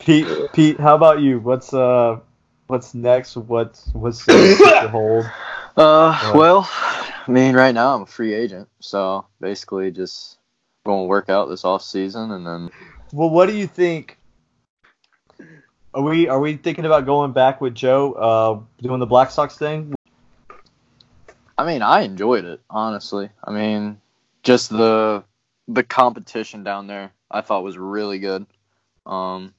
Pete, Pete, how about you? What's uh, what's next? What's what's the future hold? Uh, well, I mean, right now I'm a free agent, so basically just going to work out this off season, and then Well, what do you think? Are we are we thinking about going back with Joe, uh, doing the Black Sox thing? I mean, I enjoyed it honestly. I mean, just the the competition down there I thought was really good. Um,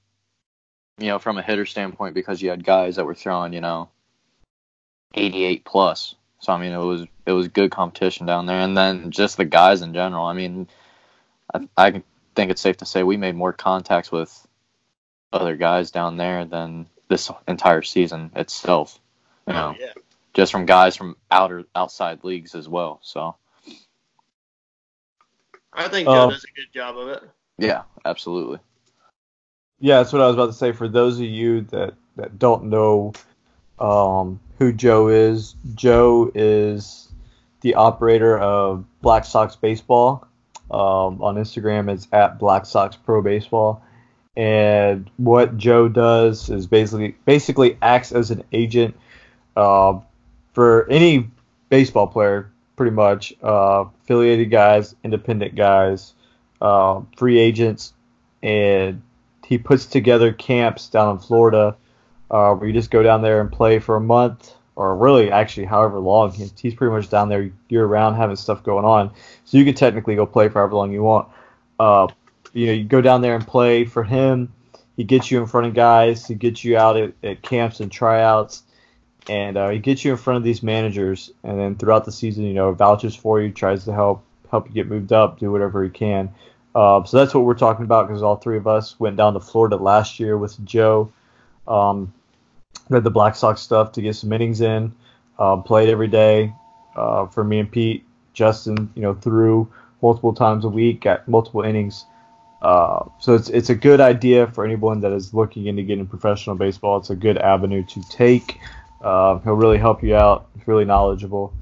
you know, from a hitter standpoint, because you had guys that were throwing, you know, 88 plus. So I mean, it was it was good competition down there, and then just the guys in general. I mean, I, I think it's safe to say we made more contacts with other guys down there than this entire season itself. You know, Oh, yeah. just from guys from outer outside leagues as well. So I think Joe Uh, does a good job of it. yeah, absolutely. Yeah, that's what I was about to say. For those of you that, that don't know um, who Joe is, Joe is the operator of Black Sox Baseball. Um, on Instagram, it's at Black Sox Pro Baseball. And what Joe does is basically basically acts as an agent uh, for any baseball player, pretty much uh, affiliated guys, independent guys, uh, free agents, and he puts together camps down in Florida uh, where you just go down there and play for a month or really actually however long. He- He's pretty much down there year round having stuff going on. So you could technically go play for however long you want. Uh, you know, you go down there and play for him. He gets you in front of guys. He gets you out at, at camps and tryouts. And uh, he gets you in front of these managers, and then throughout the season, you know, vouches for you, tries to help help you get moved up, do whatever he can. Uh, so that's what we're talking about because all three of us went down to Florida last year with Joe. Um, read the Black Sox stuff to get some innings in. Uh, played every day uh, for me and Pete. Justin, you know, threw multiple times a week, got multiple innings. Uh, so it's it's a good idea for anyone that is looking into getting professional baseball. It's a good avenue to take. Uh, he'll really help you out. He's really knowledgeable.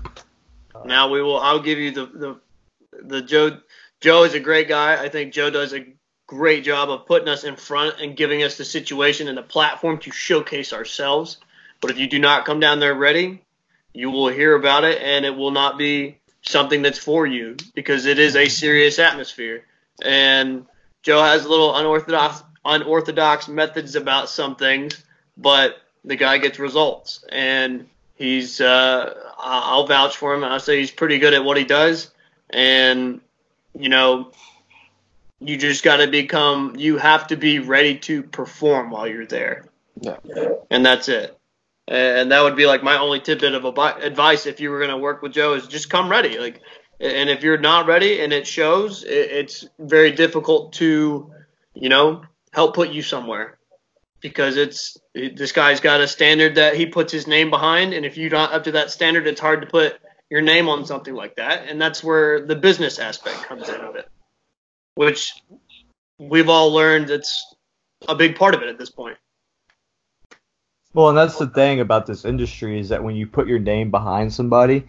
Now we will. I'll give you the the the Joe. Joe is a great guy. I think Joe does a great job of putting us in front and giving us the situation and the platform to showcase ourselves. But if you do not come down there ready, you will hear about it, and it will not be something that's for you because it is a serious atmosphere. And Joe has a little unorthodox unorthodox methods about some things, but the guy gets results, and he's uh, I'll vouch for him. I'll say he's pretty good at what he does, and you know, you just got to become. You have to be ready to perform while you're there. Yeah. and that's it. And that would be like my only tidbit of advice if you were going to work with Joe is just come ready. Like, and if you're not ready and it shows, it's very difficult to, you know, help put you somewhere because it's this guy's got a standard that he puts his name behind, and if you're not up to that standard, it's hard to put your name on something like that, and that's where the business aspect comes in of it, which we've all learned it's a big part of it at this point. Well, and that's the thing about this industry is that when you put your name behind somebody,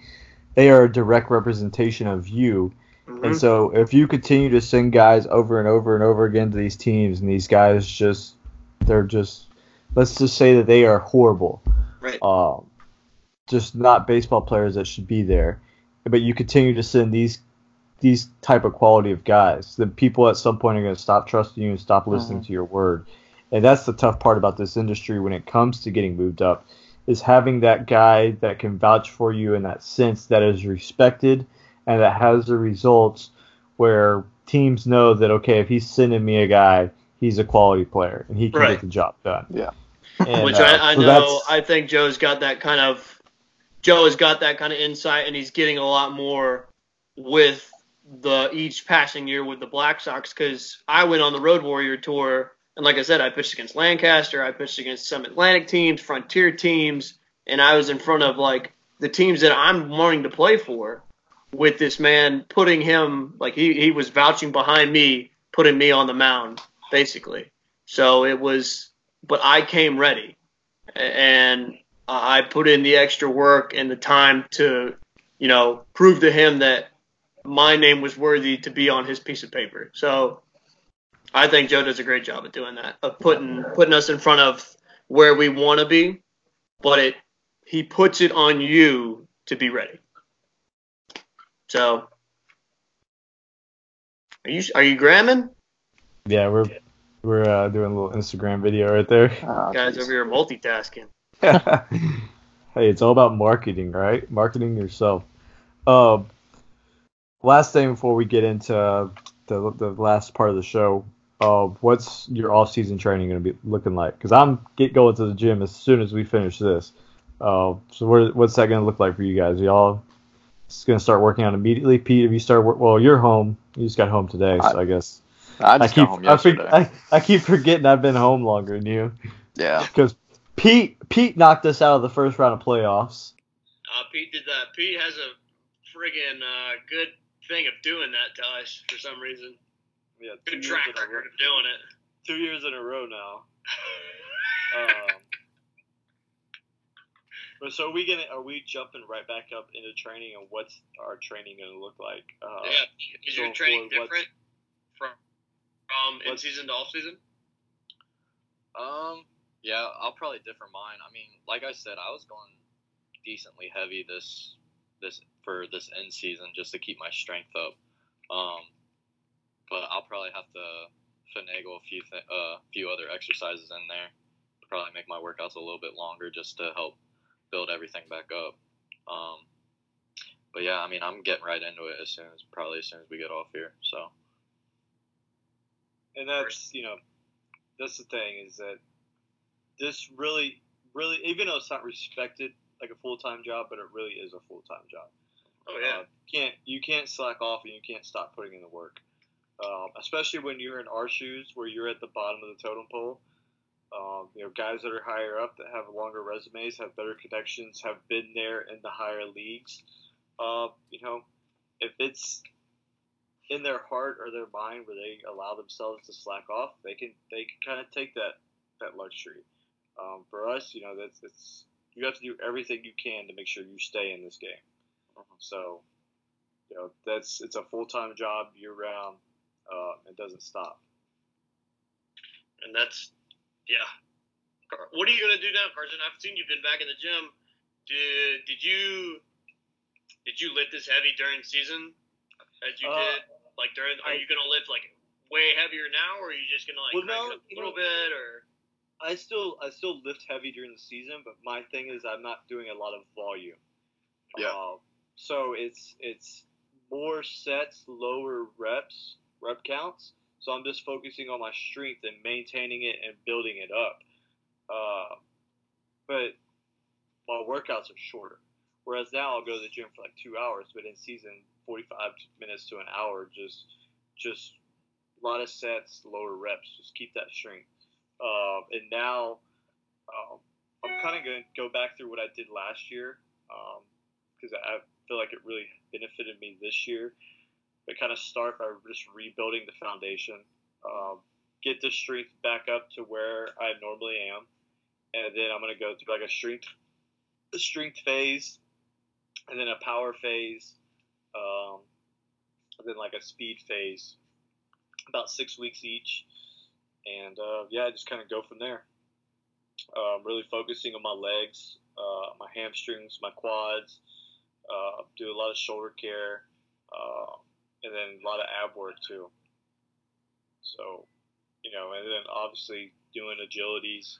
they are a direct representation of you. Mhm. And so if you continue to send guys over and over and over again to these teams, and these guys just, they're just, let's just say that they are horrible. Right. Um, just not baseball players that should be there. But you continue to send these these type of quality of guys, then people at some point are going to stop trusting you and stop listening to your word. And that's the tough part about this industry when it comes to getting moved up, is having that guy that can vouch for you in that sense that is respected and that has the results where teams know that okay, if he's sending me a guy, he's a quality player and he can Right. get the job done. Yeah. And, Which uh, I, I so know. I think Joe's got that kind of. Joe has got that kind of insight, and he's getting a lot more with the each passing year with the Black Sox. Because I went on the Road Warrior tour, and like I said, I pitched against Lancaster, I pitched against some Atlantic teams, Frontier teams, and I was in front of like the teams that I'm wanting to play for. With this man putting him like he he was vouching behind me, putting me on the mound basically. So it was but I came ready, and I put in the extra work and the time to, you know, prove to him that my name was worthy to be on his piece of paper. So I think Joe does a great job of doing that, of putting putting us in front of where we want to be, but it he puts it on you to be ready. So are you are you gramming? yeah, we're we're uh, doing a little Instagram video right there. Oh, Guys jeez. over here multitasking. hey, it's all about marketing, right? Marketing yourself. Um, last thing before we get into the the last part of the show, uh, what's your off-season training going to be looking like? Because I'm get going to the gym as soon as we finish this. Uh, so what, what's that going to look like for you guys? Y'all just going to start working on immediately? Pete, if you start work, well, you're home. You just got home today, so I, guess. I just I keep got home I, for- yesterday. I, I keep forgetting I've been home longer than you yeah. because Pete Pete knocked us out of the first round of playoffs. Uh, Pete did that. Pete has a friggin' uh, good thing of doing that to us for some reason. Yeah, two Good years track in a row- record of doing it. Two years in a row now. Um, but so are we gonna are we jumping right back up into training and what's our training gonna look like? Uh, yeah, is your training forward, different from from in season to off season? Um. Yeah, I'll probably differ mine. I mean, like I said, I was going decently heavy this this for this end season just to keep my strength up. Um, but I'll probably have to finagle a few th- uh, few other exercises in there. Probably make my workouts a little bit longer just to help build everything back up. Um, but yeah, I mean, I'm getting right into it as soon as probably as soon as we get off here. So and that's you know that's the thing is that this really really even though it's not respected like a full time job, but it really is a full time job. Oh yeah. Uh, can't you can't slack off and you can't stop putting in the work, um, especially when you're in our shoes where you're at the bottom of the totem pole. Um, you know, guys that are higher up that have longer resumes, have better connections, have been there in the higher leagues. Uh, you know, if it's in their heart or their mind where they allow themselves to slack off, they can they can kind of take that that luxury. Um, for us, you know, that's it's you have to do everything you can to make sure you stay in this game. So, you know, that's it's a full time job year round. Uh, it doesn't stop. and that's yeah. What are you gonna do now, Carson? I've seen you've been back in the gym. Did did you did you lift this heavy during season as you Uh, did like during? Are I- you gonna lift like way heavier now, or are you just gonna like Well, no, it up a little know- bit, or I still I still lift heavy during the season, but my thing is I'm not doing a lot of volume. Yeah. Uh, so it's it's more sets, lower reps, rep counts. So I'm just focusing on my strength and maintaining it and building it up. Uh, but my workouts are shorter. Whereas now I'll go to the gym for like two hours, but in season, 45 minutes to an hour, just just a lot of sets, lower reps, just keep that strength. Um, and now um, I'm kind of going to go back through what I did last year because I feel like it really benefited me this year. But kind of start by just rebuilding the foundation, um, get the strength back up to where I normally am, and then I'm going to go through like a strength, a strength phase, and then a power phase, um, and then like a speed phase, about six weeks each and uh, yeah, just kind of go from there. Um, really focusing on my legs, uh, my hamstrings, my quads. Uh, do a lot of shoulder care, uh, and then a lot of ab work too. So, you know, and then obviously doing agilities,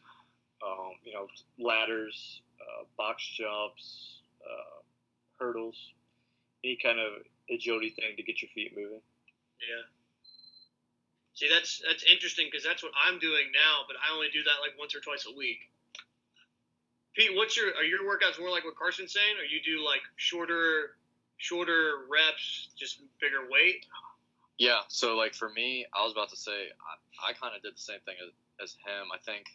um, you know, ladders, uh, box jumps, uh, hurdles, any kind of agility thing to get your feet moving. yeah. See, that's that's interesting because that's what I'm doing now, but I only do that like once or twice a week. Pete, what's your are your workouts more like what Carson's saying, or you do like shorter, shorter reps, just bigger weight? Yeah, so like for me, I was about to say I, I kind of did the same thing as, as him. I think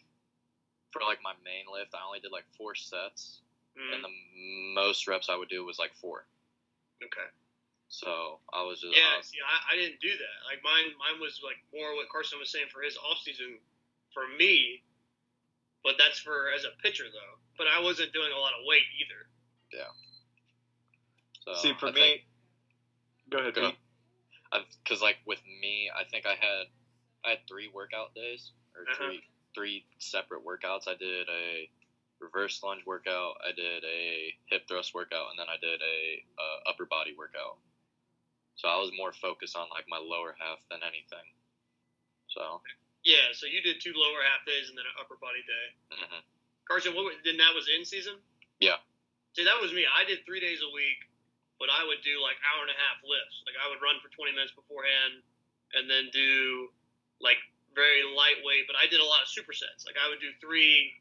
for like my main lift, I only did like four sets, Mm, and the most reps I would do was like four. okay. So I was just Yeah, I see, I, I didn't do that. Like mine, mine was like more what Carson was saying for his off season, for me. But that's for as a pitcher though. But I wasn't doing a lot of weight either. Yeah. So See, for I me, think- go ahead. Go. Pete. because like with me, I think I had I had three workout days or Uh-huh. three three separate workouts. I did a reverse lunge workout, I did a hip thrust workout, and then I did a uh, upper body workout. So I was more focused on like my lower half than anything. So Yeah, so you did two lower half days and then an upper body day. mhm. Carson, what? Then that was in season. Yeah. See, that was me. I did three days a week, but I would do like hour and a half lifts. Like I would run for 20 minutes beforehand, and then do like very lightweight, but I did a lot of supersets. Like I would do three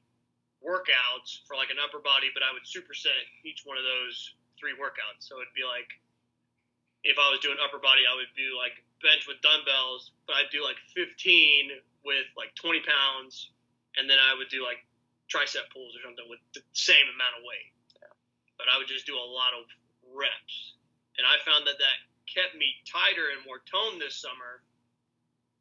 workouts for like an upper body, but I would superset each one of those three workouts. So it'd be like if I was doing upper body, I would do like bench with dumbbells, but I'd do like 15 with like 20 pounds, and then I would do like tricep pulls or something with the same amount of weight. But I would just do a lot of reps, and I found that that kept me tighter and more toned this summer.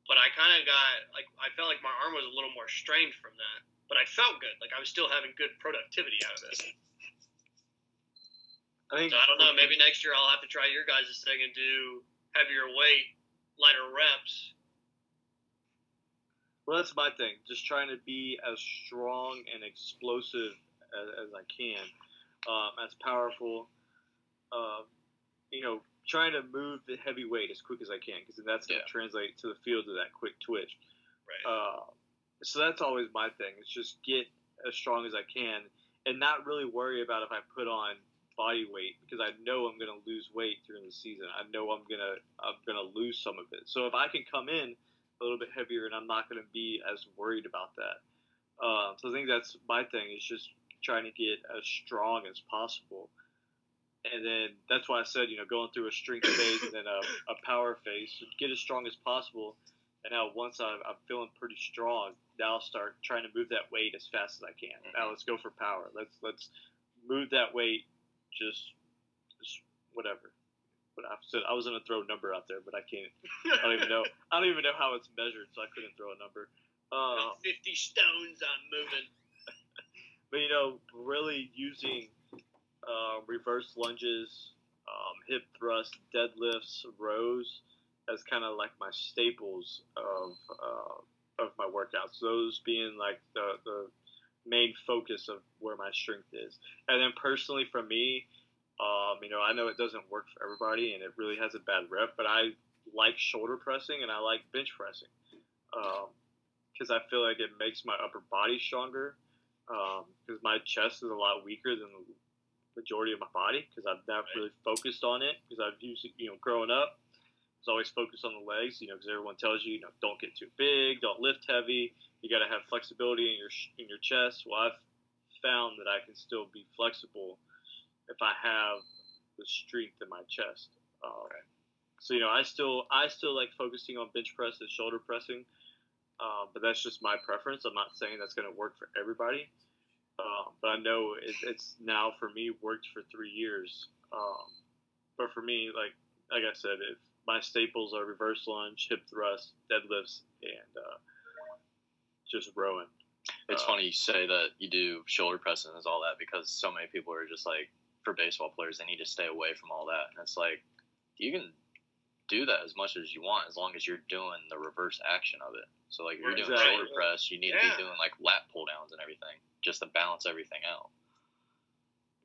But I kind of got like I felt like my arm was a little more strained from that, but I felt good. Like I was still having good productivity out of it. I think So I don't know. Maybe next year I'll have to try your guys' thing and do heavier weight, lighter reps. Well, that's my thing. Just trying to be as strong and explosive as, as I can, um, as powerful. Uh, you know, trying to move the heavy weight as quick as I can, because that's going to Yeah. translate to the field to that quick twitch. Right. Uh, so that's always my thing. It's just get as strong as I can, and not really worry about if I put on body weight because I know I'm going to lose weight during the season. I know I'm gonna I'm gonna lose some of it. So if I can come in a little bit heavier, and I'm not going to be as worried about that. Uh, so I think that's my thing is just trying to get as strong as possible. And then that's why I said, you know, going through a strength phase and then a, a power phase, so get as strong as possible. And now once I'm, I'm feeling pretty strong, now I'll start trying to move that weight as fast as I can. Now let's go for power. Let's let's move that weight, just, just whatever. But I said I was gonna throw a number out there, but I can't. I don't even know. I don't even know how it's measured, so I couldn't throw a number. Uh, 50 stones I'm moving. but you know, really using uh, reverse lunges, um, hip thrust, deadlifts, rows as kind of like my staples of uh, of my workouts. Those being like the the main focus of where my strength is. And then personally, for me, um, you know, I know it doesn't work for everybody, and it really has a bad rep. But I like shoulder pressing and I like bench pressing because I feel like it makes my upper body stronger. Because my chest is a lot weaker than the majority of my body because I've never really focused on it because I've used you know, growing up. I was always focused on the legs, you know, because everyone tells you, you know, don't get too big, don't lift heavy. You got to have flexibility in your in your chest. Well, I've found that I can still be flexible if I have the strength in my chest. Um, So you know, I still I still like focusing on bench press and shoulder pressing, uh, but that's just my preference. I'm not saying that's going to work for everybody, um, but I know it, it's now for me worked for three years. Um, but for me, like like I said, if my staples are reverse lunge, hip thrust, deadlifts, and uh, just rowing. It's Uh, funny you say that you do shoulder pressing and all that because so many people are just like, for baseball players, they need to stay away from all that. And it's like, you can do that as much as you want as long as you're doing the reverse action of it. So, like, if you're doing shoulder press, you need to be doing like lat pull downs and everything just to balance everything out.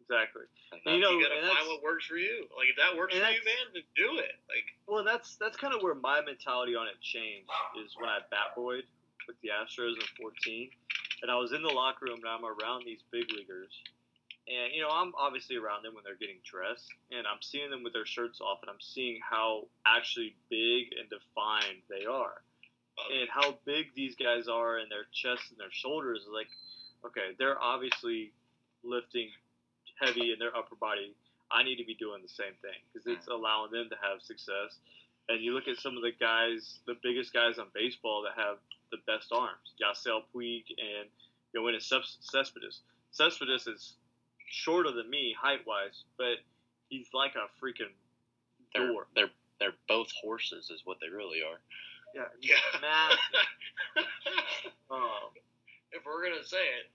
Exactly. And And you know, you gotta and find what works for you. Like if that works for you, man, then do it. Like Well, that's that's kind of where my mentality on it changed. Is when I bat boyed with the Astros in 14, and I was in the locker room and I'm around these big leaguers, and you know I'm obviously around them when they're getting dressed, and I'm seeing them with their shirts off, and I'm seeing how actually big and defined they are, and how big these guys are in their chest and their shoulders. Like, okay, they're obviously lifting heavy in their upper body. I need to be doing the same thing because it's mm. allowing them to have success. And you look at some of the guys, the biggest guys on baseball that have the best arms, Yasiel Puig and you know, when it's Ces- Cespedes. Cespedes is shorter than me height wise, but he's like a freaking they're, door. they're, they're both horses, is what they really are. Yeah, Yeah. massive. Um, if we're gonna say it,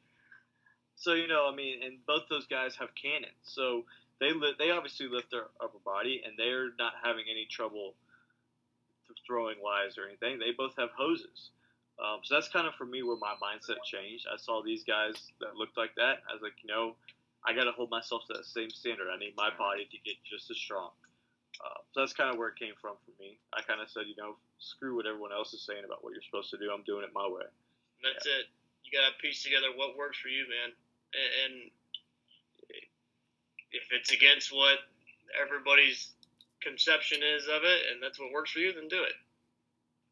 So you know, I mean, and both those guys have cannons, so they li- they obviously lift their upper body, and they're not having any trouble throwing wise or anything. They both have hoses, um, so that's kind of for me where my mindset changed. I saw these guys that looked like that. I was like, you know, I got to hold myself to that same standard. I need my body to get just as strong. Uh, so that's kind of where it came from for me. I kind of said, you know, screw what everyone else is saying about what you're supposed to do. I'm doing it my way. that's it. You gotta piece together what works for you, man. And, and if it's against what everybody's conception is of it, and that's what works for you, then do it.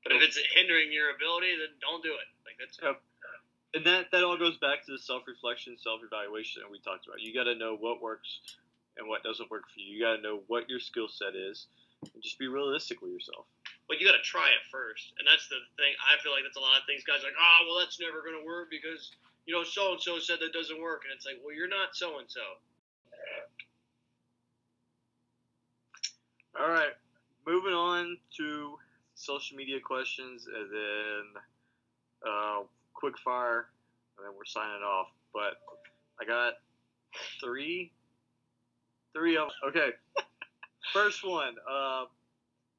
But if it's hindering your ability, then don't do it. Like that's Yep. And that that all goes back to the self reflection, self evaluation that we talked about. You got to know what works and what doesn't work for you. You got to know what your skill set is, and just be realistic with yourself. but you got to try it first, and that's the thing. I feel like that's a lot of things. Guys are like, oh, well, that's never going to work because you know so and so said that doesn't work, and it's like, well, you're not so and so. All right, moving on to social media questions, and then uh, quick fire, and then we're signing off. But I got three, three of okay. First one, uh,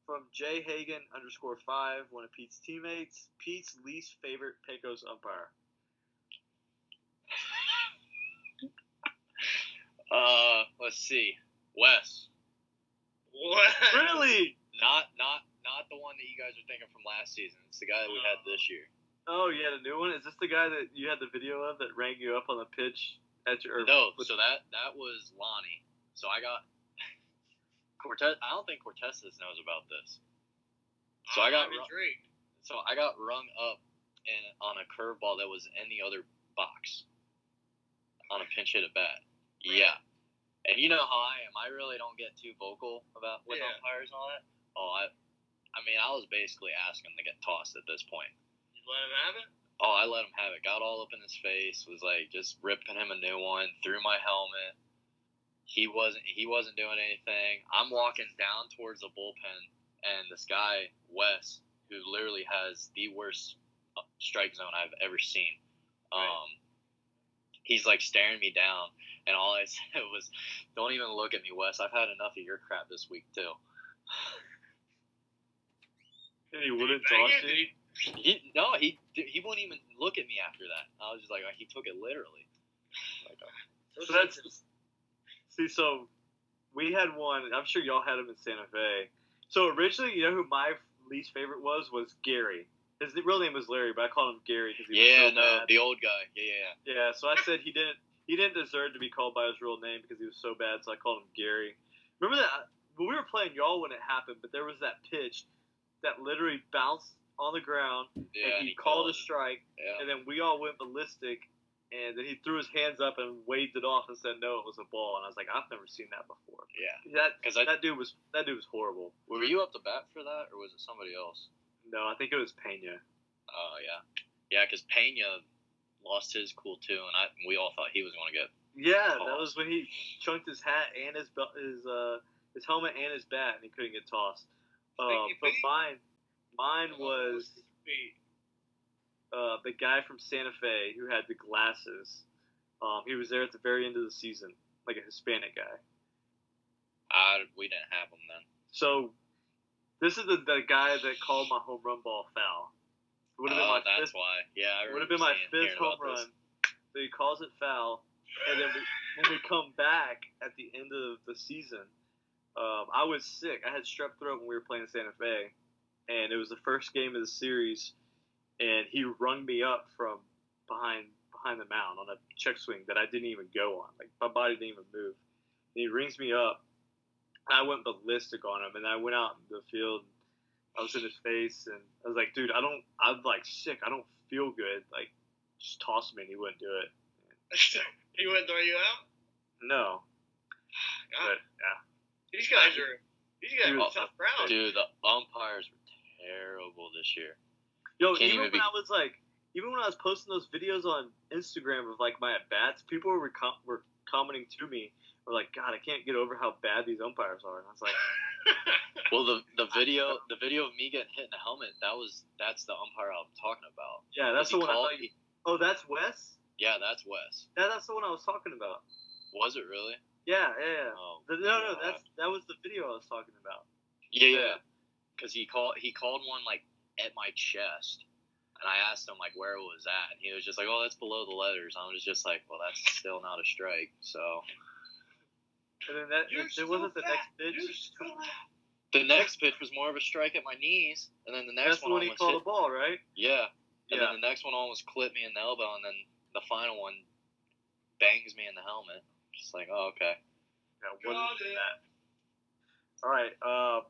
from Jay Hagan underscore five, one of Pete's teammates. Pete's least favorite Pecos umpire. Uh, let's see. Wes. What? Really? Not not not the one that you guys are thinking from last season. It's the guy that we had uh, this year. Oh, you had a new one. Is this the guy that you had the video of that rang you up on the pitch at your? No, so that that was Lonnie. So I got Cortez. I don't think Cortez knows about this. So I ah, got I'm intrigued. So I got rung up in on a curveball that was in the other box on a pinch hit at bat. Yeah. And you know how I am. I really don't get too vocal about with Yeah. umpires and all that. Oh, I, I mean, I was basically asking to get tossed at this point. You let him have it. Oh, I let him have it. Got all up in his face. Was like just ripping him a new one. Threw my helmet. He wasn't. He wasn't doing anything. I'm walking down towards the bullpen, and this guy Wes, who literally has the worst uh, strike zone I've ever seen, um, he's like staring me down, and all I said was, "Don't even look at me, Wes. I've had enough of your crap this week too." And he wouldn't he bang toss it? Did you. he- He no, he he wouldn't even look at me after that. I was just like, he took it literally. Like, uh, So that's see. So we had one. I'm sure y'all had him in Santa Fe. So originally, you know who my least favorite was was Gary. His real name was Larry, but I called him Gary because he yeah, was so no, bad. the old guy. Yeah, yeah, yeah. Yeah, so I said he didn't he didn't deserve to be called by his real name because he was so bad, so I called him Gary. Remember that when we were playing y'all when it happened, but there was that pitch that literally bounced on the ground Yeah, and he, called a strike, Yeah. and then we all went ballistic, and then he threw his hands up and waved it off and said no, it was a ball, and I was like, I've never seen that before. yeah. That 'Cause I- that dude was that dude was horrible. Were you up to bat for that, or was it somebody else? No, I think it was Pena. Oh yeah, yeah. Because Pena lost his cool too, and I we all thought he was going to get. Yeah, that was when he chunked his hat and his belt, his uh, his helmet and his bat, and he couldn't get tossed. Uh, but Pete? mine, mine was uh, the guy from Santa Fe who had the glasses. Um, he was there at the very end of the season, like a Hispanic guy. I we didn't have him then. So this is the, the guy that called my home run ball foul. It would have oh, been my that's fifth, why. Yeah, I would have been my fifth home about this. run. So he calls it foul, and then we, when we come back at the end of the season, um, I was sick. I had strep throat when we were playing Santa Fe, and it was the first game of the series, and he rung me up from behind behind the mound on a check swing that I didn't even go on. Like my body didn't even move. And he rings me up. I went ballistic on him, and I went out in the field. I was in his face, and I was like, "Dude, I don't. I'm like sick. I don't feel good. Like, just toss me." And he wouldn't do it. he wouldn't throw you out. No, God, but yeah. These guys are these guys He are tough crowd. Dude, the umpires were terrible this year. Yo, Can't even even when I was like, even when I was posting those videos on Instagram of like my at bats, people were com- were commenting to me, were like, "God, I can't get over how bad these umpires are." And I was like, Well, the the video the video of me getting hit in the helmet that was that's the umpire I'm talking about. "Yeah, that's the one I called- thought you." Oh, that's Wes. Yeah, that's Wes. Yeah, that's the one I was talking about. Was it really? Yeah, yeah. yeah. Oh, The- no, no, that's that was the video I was talking about. Yeah, yeah. Because he called he called one like at my chest, and I asked him like where it was at, and he was just like, "Oh, that's below the letters." I was just like, "Well, that's still not a strike." So And then that You're it wasn't the fat. next pitch. The next pitch was more of a strike at my knees, and then the next That's the one one he called hit. the ball, right? Yeah, and Yeah. then the next one almost clipped me in the elbow, and then the final one bangs me in the helmet. Just like, oh, okay. Yeah, what is that? All right. Uh,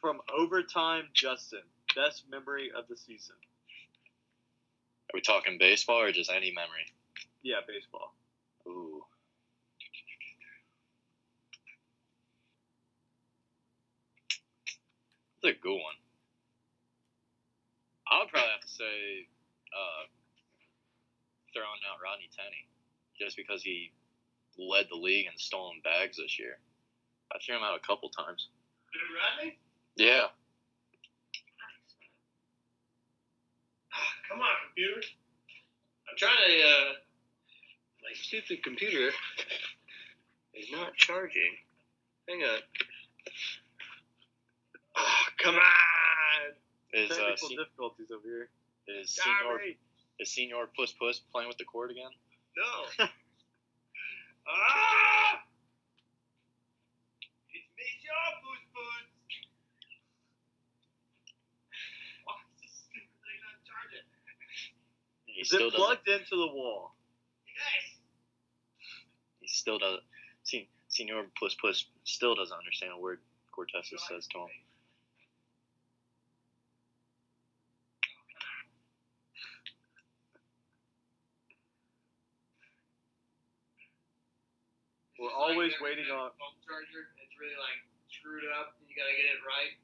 from overtime, Justin. best memory of the season. Are we talking baseball or just any memory? Yeah, baseball. Ooh. That's a good one. I would probably have to say uh, throwing out Rodney Tenney, just because he led the league in stolen bags this year. I threw him out a couple times. Yeah. Come on, computer. I'm trying to, uh, my stupid computer is not charging. Hang on. Oh, come on. Is uh, Technical se- difficulties over here. is senior is senior puss puss playing with the cord again? No. ah! It's me, your Puss Puss. Why is this stupid thing not charging? He Is still it doesn't. plugged into the wall? Yes. He still doesn't. See, Senior puss puss still doesn't understand a word Cortez says to him. We're always waiting on. phone charger. It's really like screwed up. and You gotta get it right.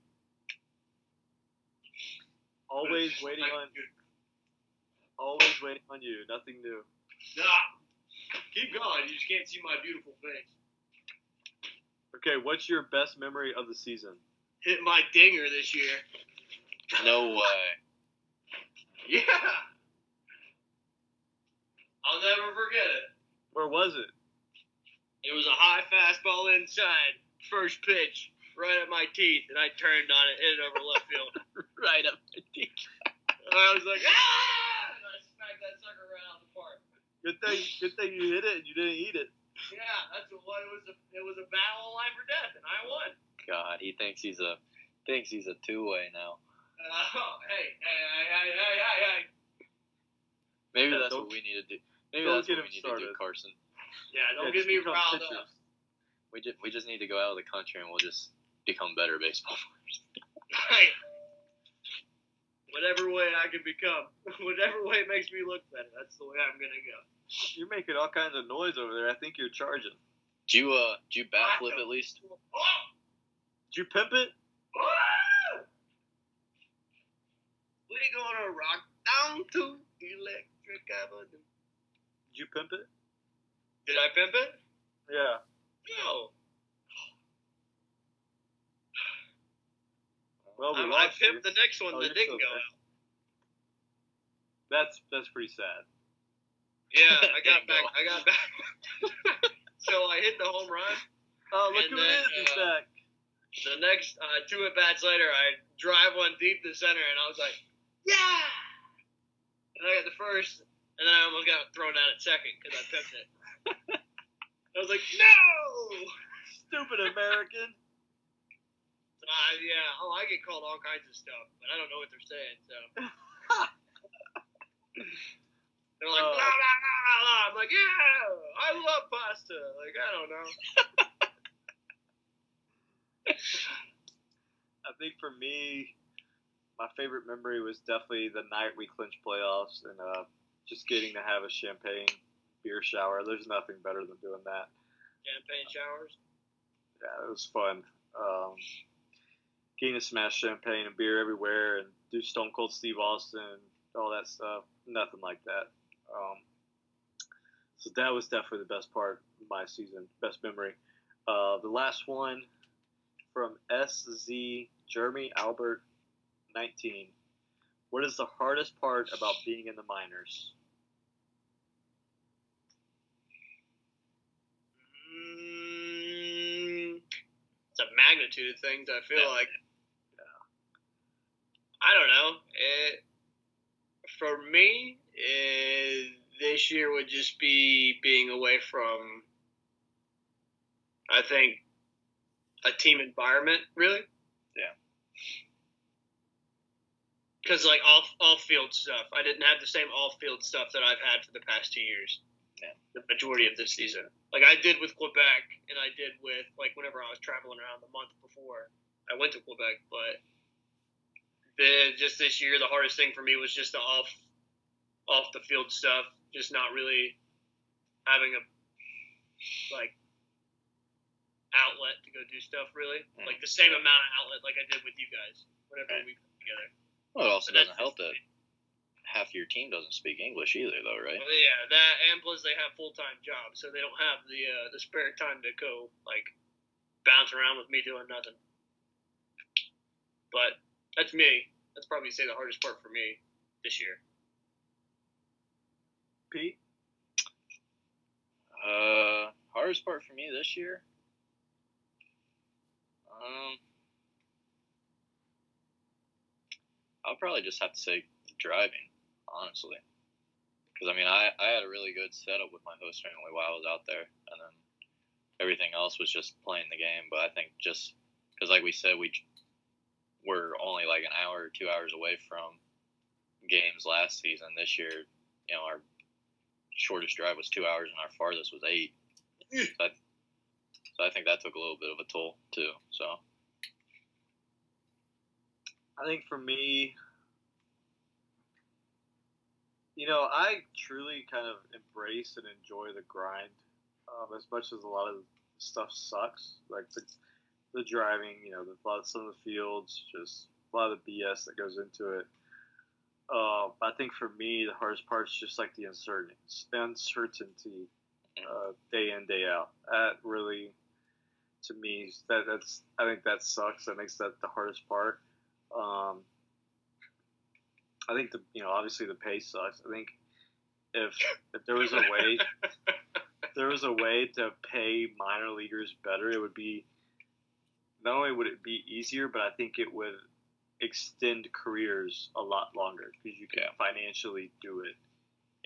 Always waiting on. Always waiting on you. Nothing new. Nah. Keep going. You just can't see my beautiful face. Okay, what's your best memory of the season? Hit my dinger this year. No way. Yeah. I'll never forget it. Where was it? It was a high fastball inside, first pitch, right at my teeth, and I turned on it, hit it over left field. right up my dick. And I was like, ah! And I smacked that sucker right out of the park. Good thing. Good thing you hit it and you didn't eat it. Yeah, that's what it was. A, it was a battle of life or death, and I won. God, he thinks he's a thinks he's a two way now. Uh, hey, hey, hey, hey, hey, hey, hey. Maybe Yeah, that's don't- what we need to do. Maybe that's what we him need to do. Carson. Yeah, don't Yeah, get me become riled pitchers. up. We just we just need to go out of the country and we'll just become better baseball players. Right. Whatever way I can become, whatever way it makes me look better, that's the way I'm gonna go. You're making all kinds of noise over there. I think you're charging. Do you uh do you bat flip at least? Oh! Did you pimp it? Oh! We gonna rock down to electric avenue. Did you pimp it? Did I pimp it? Yeah. No. Well, we I, I lost you. pimped the next one Oh, that didn't go out. That's that's pretty sad. Yeah, I got back. I got back. so I hit the home run. Oh, look who then, is! Uh, back. The next uh, two at bats later, I drive one deep to center, and I was like, "Yeah!" And I got the first, and then I almost got thrown out at second because I pimped it. I was like, "No!" Stupid American. Uh, yeah. Oh, I get called all kinds of stuff, but I don't know what they're saying. So they're like, Oh. "Blah blah blah blah." blah." I'm like, "Yeah, I love pasta." Like I don't know. I think for me, my favorite memory was definitely the night we clinched playoffs and uh, just getting to have a champagne beer shower. There's nothing better than doing that. Champagne showers. Yeah, it was fun. Um, getting to smash champagne and beer everywhere and do Stone Cold Steve Austin, all that stuff. Nothing like that. Um, so that was definitely the best part of my season, best memory. Uh, the last one from SZ Jeremy Albert 19. What is the hardest part about being in the minors? Mm, it's a magnitude of things. I feel Yeah. like. I don't know. It, for me, it, this year would just be being away from. I think a team environment, really. Yeah. Because like off off field stuff, I didn't have the same off field stuff that I've had for the past two years. The majority of this season, like I did with Quebec, and I did with like whenever I was traveling around the month before I went to Quebec. But the just this year the hardest thing for me was just the off off the field stuff, just not really having a like outlet to go do stuff really, Mm. like the same amount of outlet like I did with you guys whenever we put together. Well, it also But doesn't help that half your team doesn't speak English either, though, right? Well, yeah, that and plus they have full time jobs, so they don't have the uh, the spare time to go like bounce around with me doing nothing. But that's me. That's probably say the hardest part for me this year. Pete? Uh, hardest part for me this year. Um, I'll probably just have to say driving, honestly, because I mean I I had a really good setup with my host family while I was out there, and then everything else was just playing the game. But I think just because like we said we were only like an hour or two hours away from games last season. This year, you know, our shortest drive was two hours and our farthest was eight. Mm. So I, so I think that took a little bit of a toll too. So I think for me, you know, I truly kind of embrace and enjoy the grind um, as much as a lot of stuff sucks. Like the, the driving, you know, the, a lot of some of the fields, just a lot of the BS that goes into it. Uh, I think for me, the hardest part is just like the uncertainty, uncertainty uh, day in day out. That really, to me, that that's I think that sucks. That makes that the hardest part. Um, I think the you know obviously the pay sucks. I think if if there was a way if there was a way to pay minor leaguers better, it would be not only would it be easier, but I think it would extend careers a lot longer because you can Yeah. financially do it,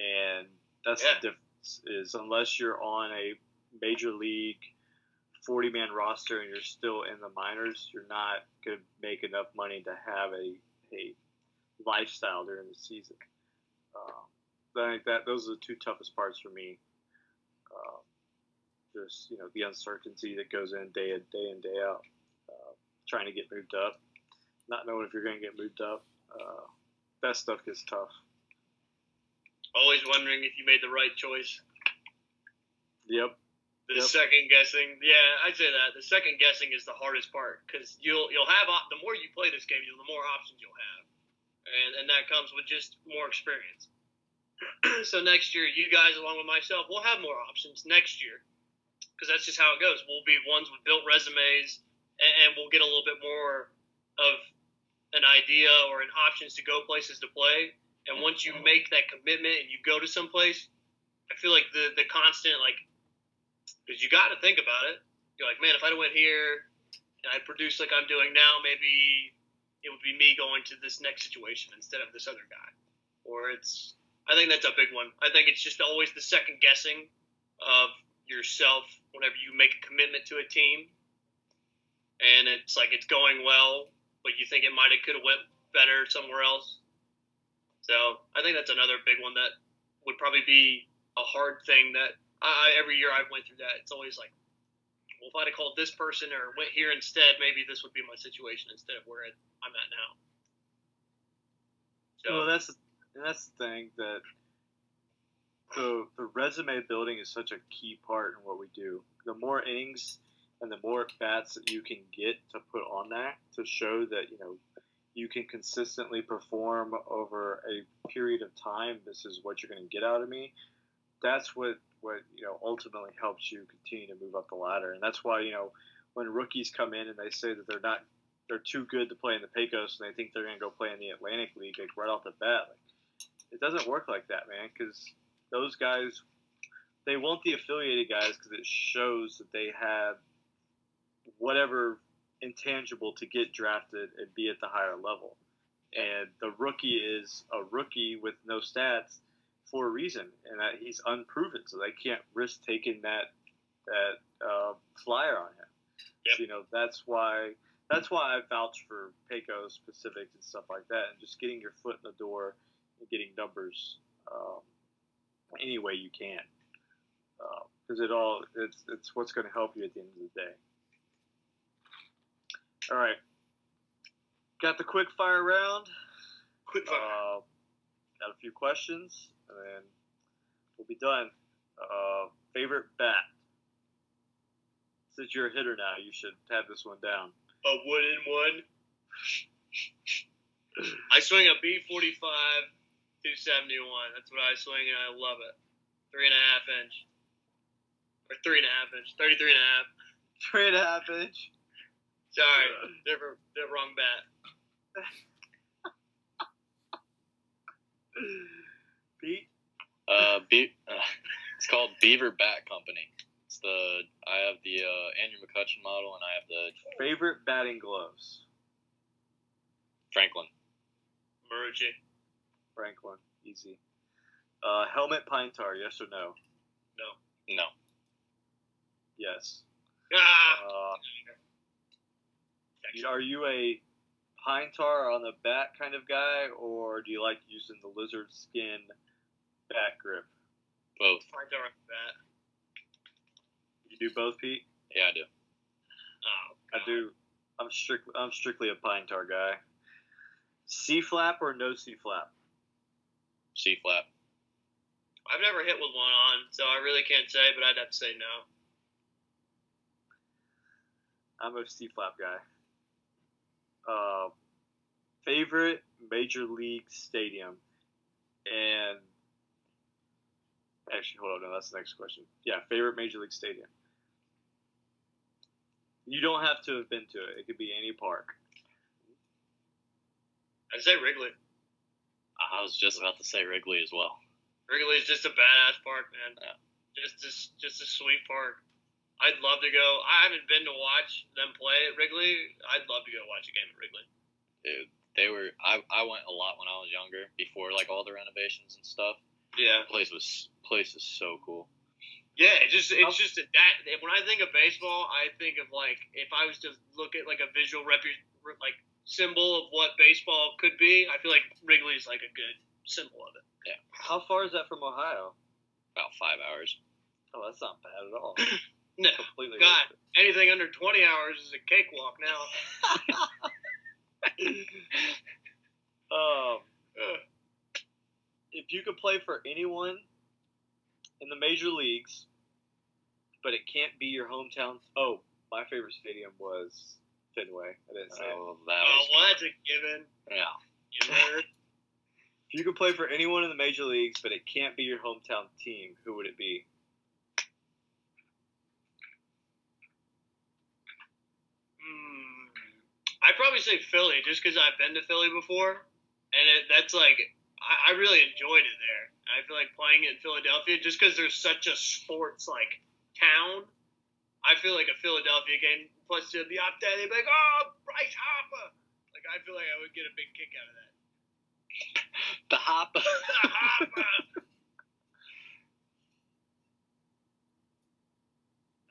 and that's Yeah. the difference. Is unless you're on a major league 40 man roster and you're still in the minors, you're not going to make enough money to have a, a lifestyle during the season. Um, I think that those are the two toughest parts for me. Um, just you know the uncertainty that goes in day in day in day out. Uh, trying to get moved up, not knowing if you're going to get moved up. Uh, that stuff is tough. Always wondering if you made the right choice. Yep. The Yep. second guessing, yeah, I'd say that the second guessing is the hardest part because you'll you'll have the more you play this game, the more options you'll have, and and that comes with just more experience. so next year, you guys along with myself, we'll have more options next year because that's just how it goes. We'll be ones with built resumes, and, and we'll get a little bit more of an idea or an options to go places to play. And once you make that commitment and you go to some place, I feel like the the constant like because you got to think about it. You're like, man, if I'd went here and I produced like I'm doing now, maybe it would be me going to this next situation instead of this other guy. Or it's, I think that's a big one. I think it's just always the second guessing of yourself whenever you make a commitment to a team, and it's like it's going well, but you think it might have could have went better somewhere else. So I think that's another big one that would probably be a hard thing that I, every year I've went through that. It's always like, well, if I'd have called this person or went here instead, maybe this would be my situation instead of where I'm at now. So Well, that's that's the thing that the the resume building is such a key part in what we do. The more innings and the more bats that you can get to put on that to show that you know you can consistently perform over a period of time. This is what you're going to get out of me. That's what what you know ultimately helps you continue to move up the ladder, and that's why you know when rookies come in and they say that they're not they're too good to play in the Pecos and they think they're going to go play in the Atlantic League like right off the bat. Like, it doesn't work like that, man, because those guys they want the affiliated guys because it shows that they have whatever intangible to get drafted and be at the higher level. And the rookie is a rookie with no stats for a reason, and that he's unproven, so they can't risk taking that that uh, flyer on him. Yep. So, you know that's why that's why I vouch for Pecos, Pacific, and stuff like that, and just getting your foot in the door and getting numbers um, any way you can, because it all it's it's what's going to help you at the end of the day. All right. Got the quick fire round. Quick fire. Uh, got a few questions, and then we'll be done. Uh, favorite bat? Since you're a hitter now, you should have this one down. A wooden one. I swing a B forty five two seventy one. That's what I swing and I love it. Three and a half inch. Or three and a half inch. Thirty three and a half. Three and a half inch. Sorry. Different the wrong bat. Pete? Uh, Be- uh, it's called Beaver Bat Company. It's the I have the uh, Andrew McCutchen model, and I have the Favorite batting gloves? Franklin. Marucci. Franklin. Easy. Uh, helmet pine tar, yes or no? No, No. Yes. Ah Uh, are you a pine tar on the bat kind of guy, or do you like using the lizard skin bat grip? both. Find out bat. You do both, Pete? Yeah, I do. Oh, I do. I'm strictly I'm strictly a pine tar guy. C flap or no C flap? C flap. I've never hit with one on, so I really can't say, but I'd have to say no. I'm a C flap guy. Uh, favorite major league stadium, and actually, hold on, no, that's the next question. Yeah, favorite major league stadium. You don't have to have been to it. It could be any park. I'd say Wrigley. I was just about to say Wrigley as well. Wrigley is just a badass park, man. Yeah. Just, just, just a sweet park. I'd love to go. I haven't been to watch them play at Wrigley. I'd love to go watch a game at Wrigley. Dude, they were. I, I went a lot when I was younger, before like all the renovations and stuff. Yeah. Place was place is so cool. Yeah, it just it's just that, that when I think of baseball, I think of like if I was to look at like a visual rep like symbol of what baseball could be, I feel like Wrigley is like a good symbol of it. Yeah. How far is that from Ohio? About five hours. Oh, that's not bad at all. No, Completely. God, anything under twenty hours is a cakewalk now. Um, if you could play for anyone in the major leagues, but it can't be your hometown. Oh, my favorite stadium was Fenway. I didn't say it. Oh, that Oh, was well, that's a given. yeah. You nerd. If you could play for anyone in the major leagues, but it can't be your hometown team, who would it be? Hmm. I'd probably say Philly, just because I've been to Philly before, and it, that's like I, I really enjoyed it there. I feel like playing in Philadelphia, just because there's such a sports like town. I feel like a Philadelphia game plus to be up there, they'd be like, "Oh, Bryce Harper!" Like I feel like I would get a big kick out of that. The hop. Harper.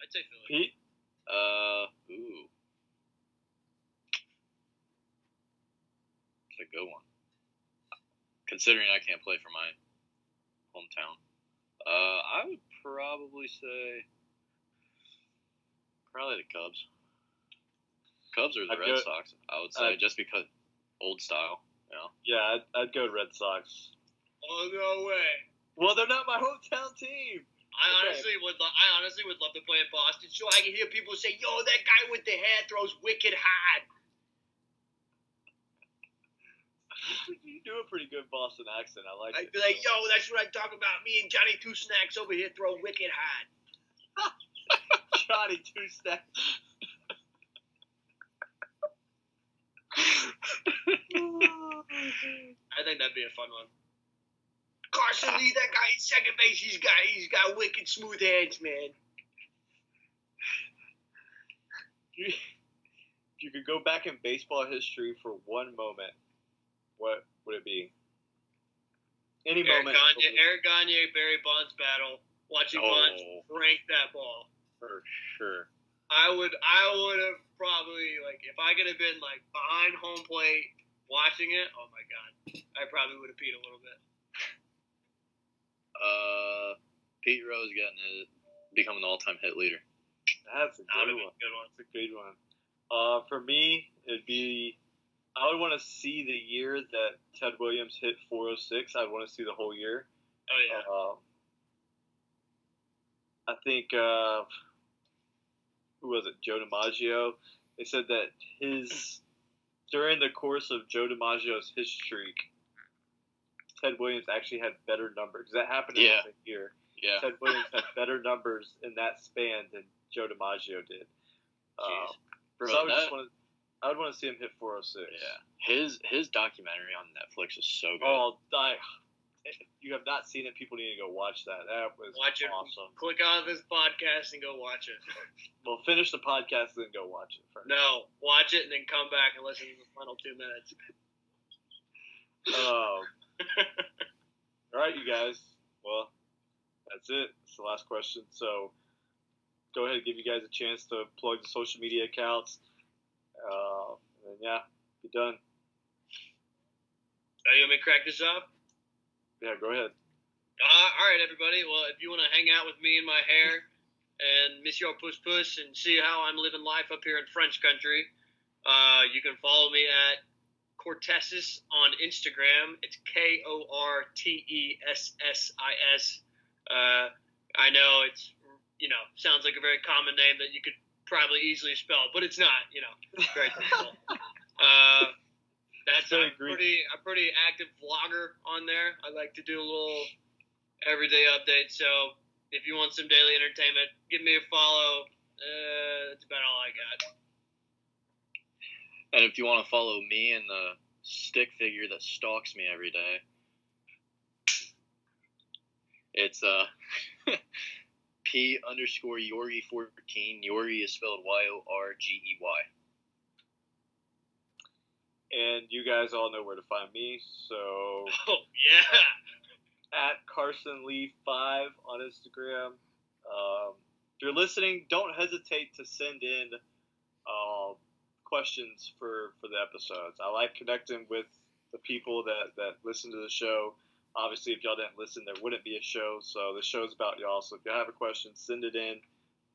I'd say. Pete? uh, ooh. It's a good one. Considering I can't play for my hometown, uh, I would probably say probably the Cubs. Cubs or the I'd Red go- Sox, I would say, I'd- just because old style. You know, Yeah, I'd, I'd go Red Sox. Oh no way. Well, they're not my hometown team. I Okay. honestly would. Lo- I honestly would love to play in Boston, so I can hear people say, "Yo, that guy with the hair throws wicked hard." Do a pretty good Boston accent. I like I'd it. be like, "Yo, that's what I talk about. Me and Johnny Two Snacks over here throw wicked hard." Johnny Two Stacks. I think that'd be a fun one. Carson Lee, that guy at second base, he's got he's got wicked smooth hands, man. If you could go back in baseball history for one moment, what would it be? Any Eric moment. Gagne, Eric Gagne, Barry Bonds battle. Watching Bonds Oh. crank that ball. for sure. I would I would have probably like if I could have been like behind home plate watching it. Oh my god, I probably would have peed a little bit. uh, Pete Rose getting it, becoming the all-time hit leader. That's a good one. a good one. That's a good one. Uh, for me, it'd be I would want to see the year that Ted Williams hit 406. I'd want to see the whole year. Oh yeah. Um, I think uh, who was it? Joe DiMaggio. They said that his during the course of Joe DiMaggio's streak, Ted Williams actually had better numbers. That happened in Yeah. the year. Yeah. Ted Williams had better numbers in that span than Joe DiMaggio did. Um, Bro, so I would just want to, I would want to see him hit 406. yeah. His his documentary on Netflix is so good. Oh, I, if you have not seen it, people need to go watch that. That was Watch it. awesome. Click on this podcast and go watch it. Well, finish the podcast and then go watch it first. No, watch it and then come back and listen to the final two minutes. Um, all right, you guys. Well, that's it. It's the last question. So go ahead and give you guys a chance to plug the social media accounts. Uh, and yeah, be done. Are you want me to crack this up? Yeah, go ahead. Uh, all right, everybody. Well, if you want to hang out with me and my hair and Monsieur Puss Puss and see how I'm living life up here in French country, uh, you can follow me at Kortessis on Instagram. It's K O R T E S S I S. Uh, I know it's you know sounds like a very common name that you could probably easily spelled, but it's not. You know, very difficult. uh, that's Very I'm Greek. pretty a pretty active vlogger on there. I like to do a little everyday update. So if you want some daily entertainment, give me a follow. Uh, that's about all I got. And if you want to follow me and the stick figure that stalks me every day, it's uh P underscore Yorgey fourteen. Yorgey is spelled Y O R G E Y. And you guys all know where to find me. So Oh yeah. at Carson Lee five on Instagram. Um, if you're listening, don't hesitate to send in uh, questions for for the episodes. I like connecting with the people that that listen to the show. Obviously, if y'all didn't listen, there wouldn't be a show. So the show's about y'all. So if y'all have a question, send it in.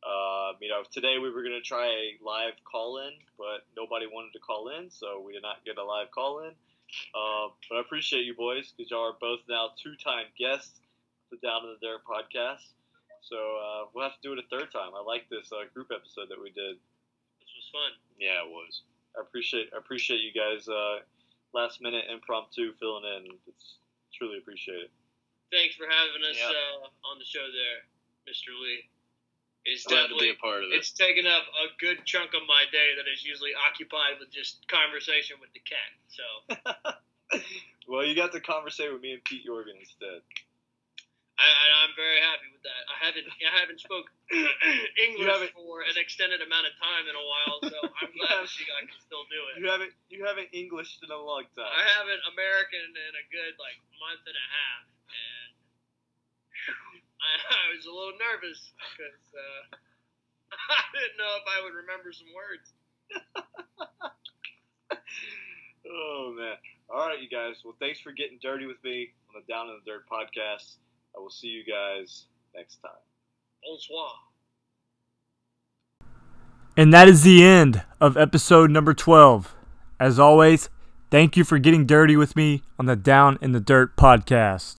Uh, you know, today we were gonna try a live call in, but nobody wanted to call in, so we did not get a live call in. Uh, but I appreciate you boys because y'all are both now two-time guests of the Down in the Dirt podcast. So uh, we'll have to do it a third time. I like this uh, group episode that we did. This was fun. Yeah, it was. I appreciate I appreciate you guys uh, last minute impromptu filling in. It's truly appreciate it. Thanks for having us Yeah. uh, on the show there, Mr. Lee. It's Glad to be definitely a part of it. it's taken up a good chunk of my day that is usually occupied with just conversation with the cat. So well, you got to conversate with me and Pete Yorgey instead. I, I'm very happy with that. I haven't I haven't spoke English haven't- for an extended amount of time in a while, so I'm glad see I can still do it. You haven't you haven't Englished in a long time. I haven't American in a good like month and a half, and I, I was a little nervous because uh, I didn't know if I would remember some words. Oh man! All right, you guys. Well, thanks for getting dirty with me on the Down in the Dirt podcast. I will see you guys next time. Bonsoir. And that is the end of episode number 12. As always, thank you for getting dirty with me on the Down in the Dirt podcast.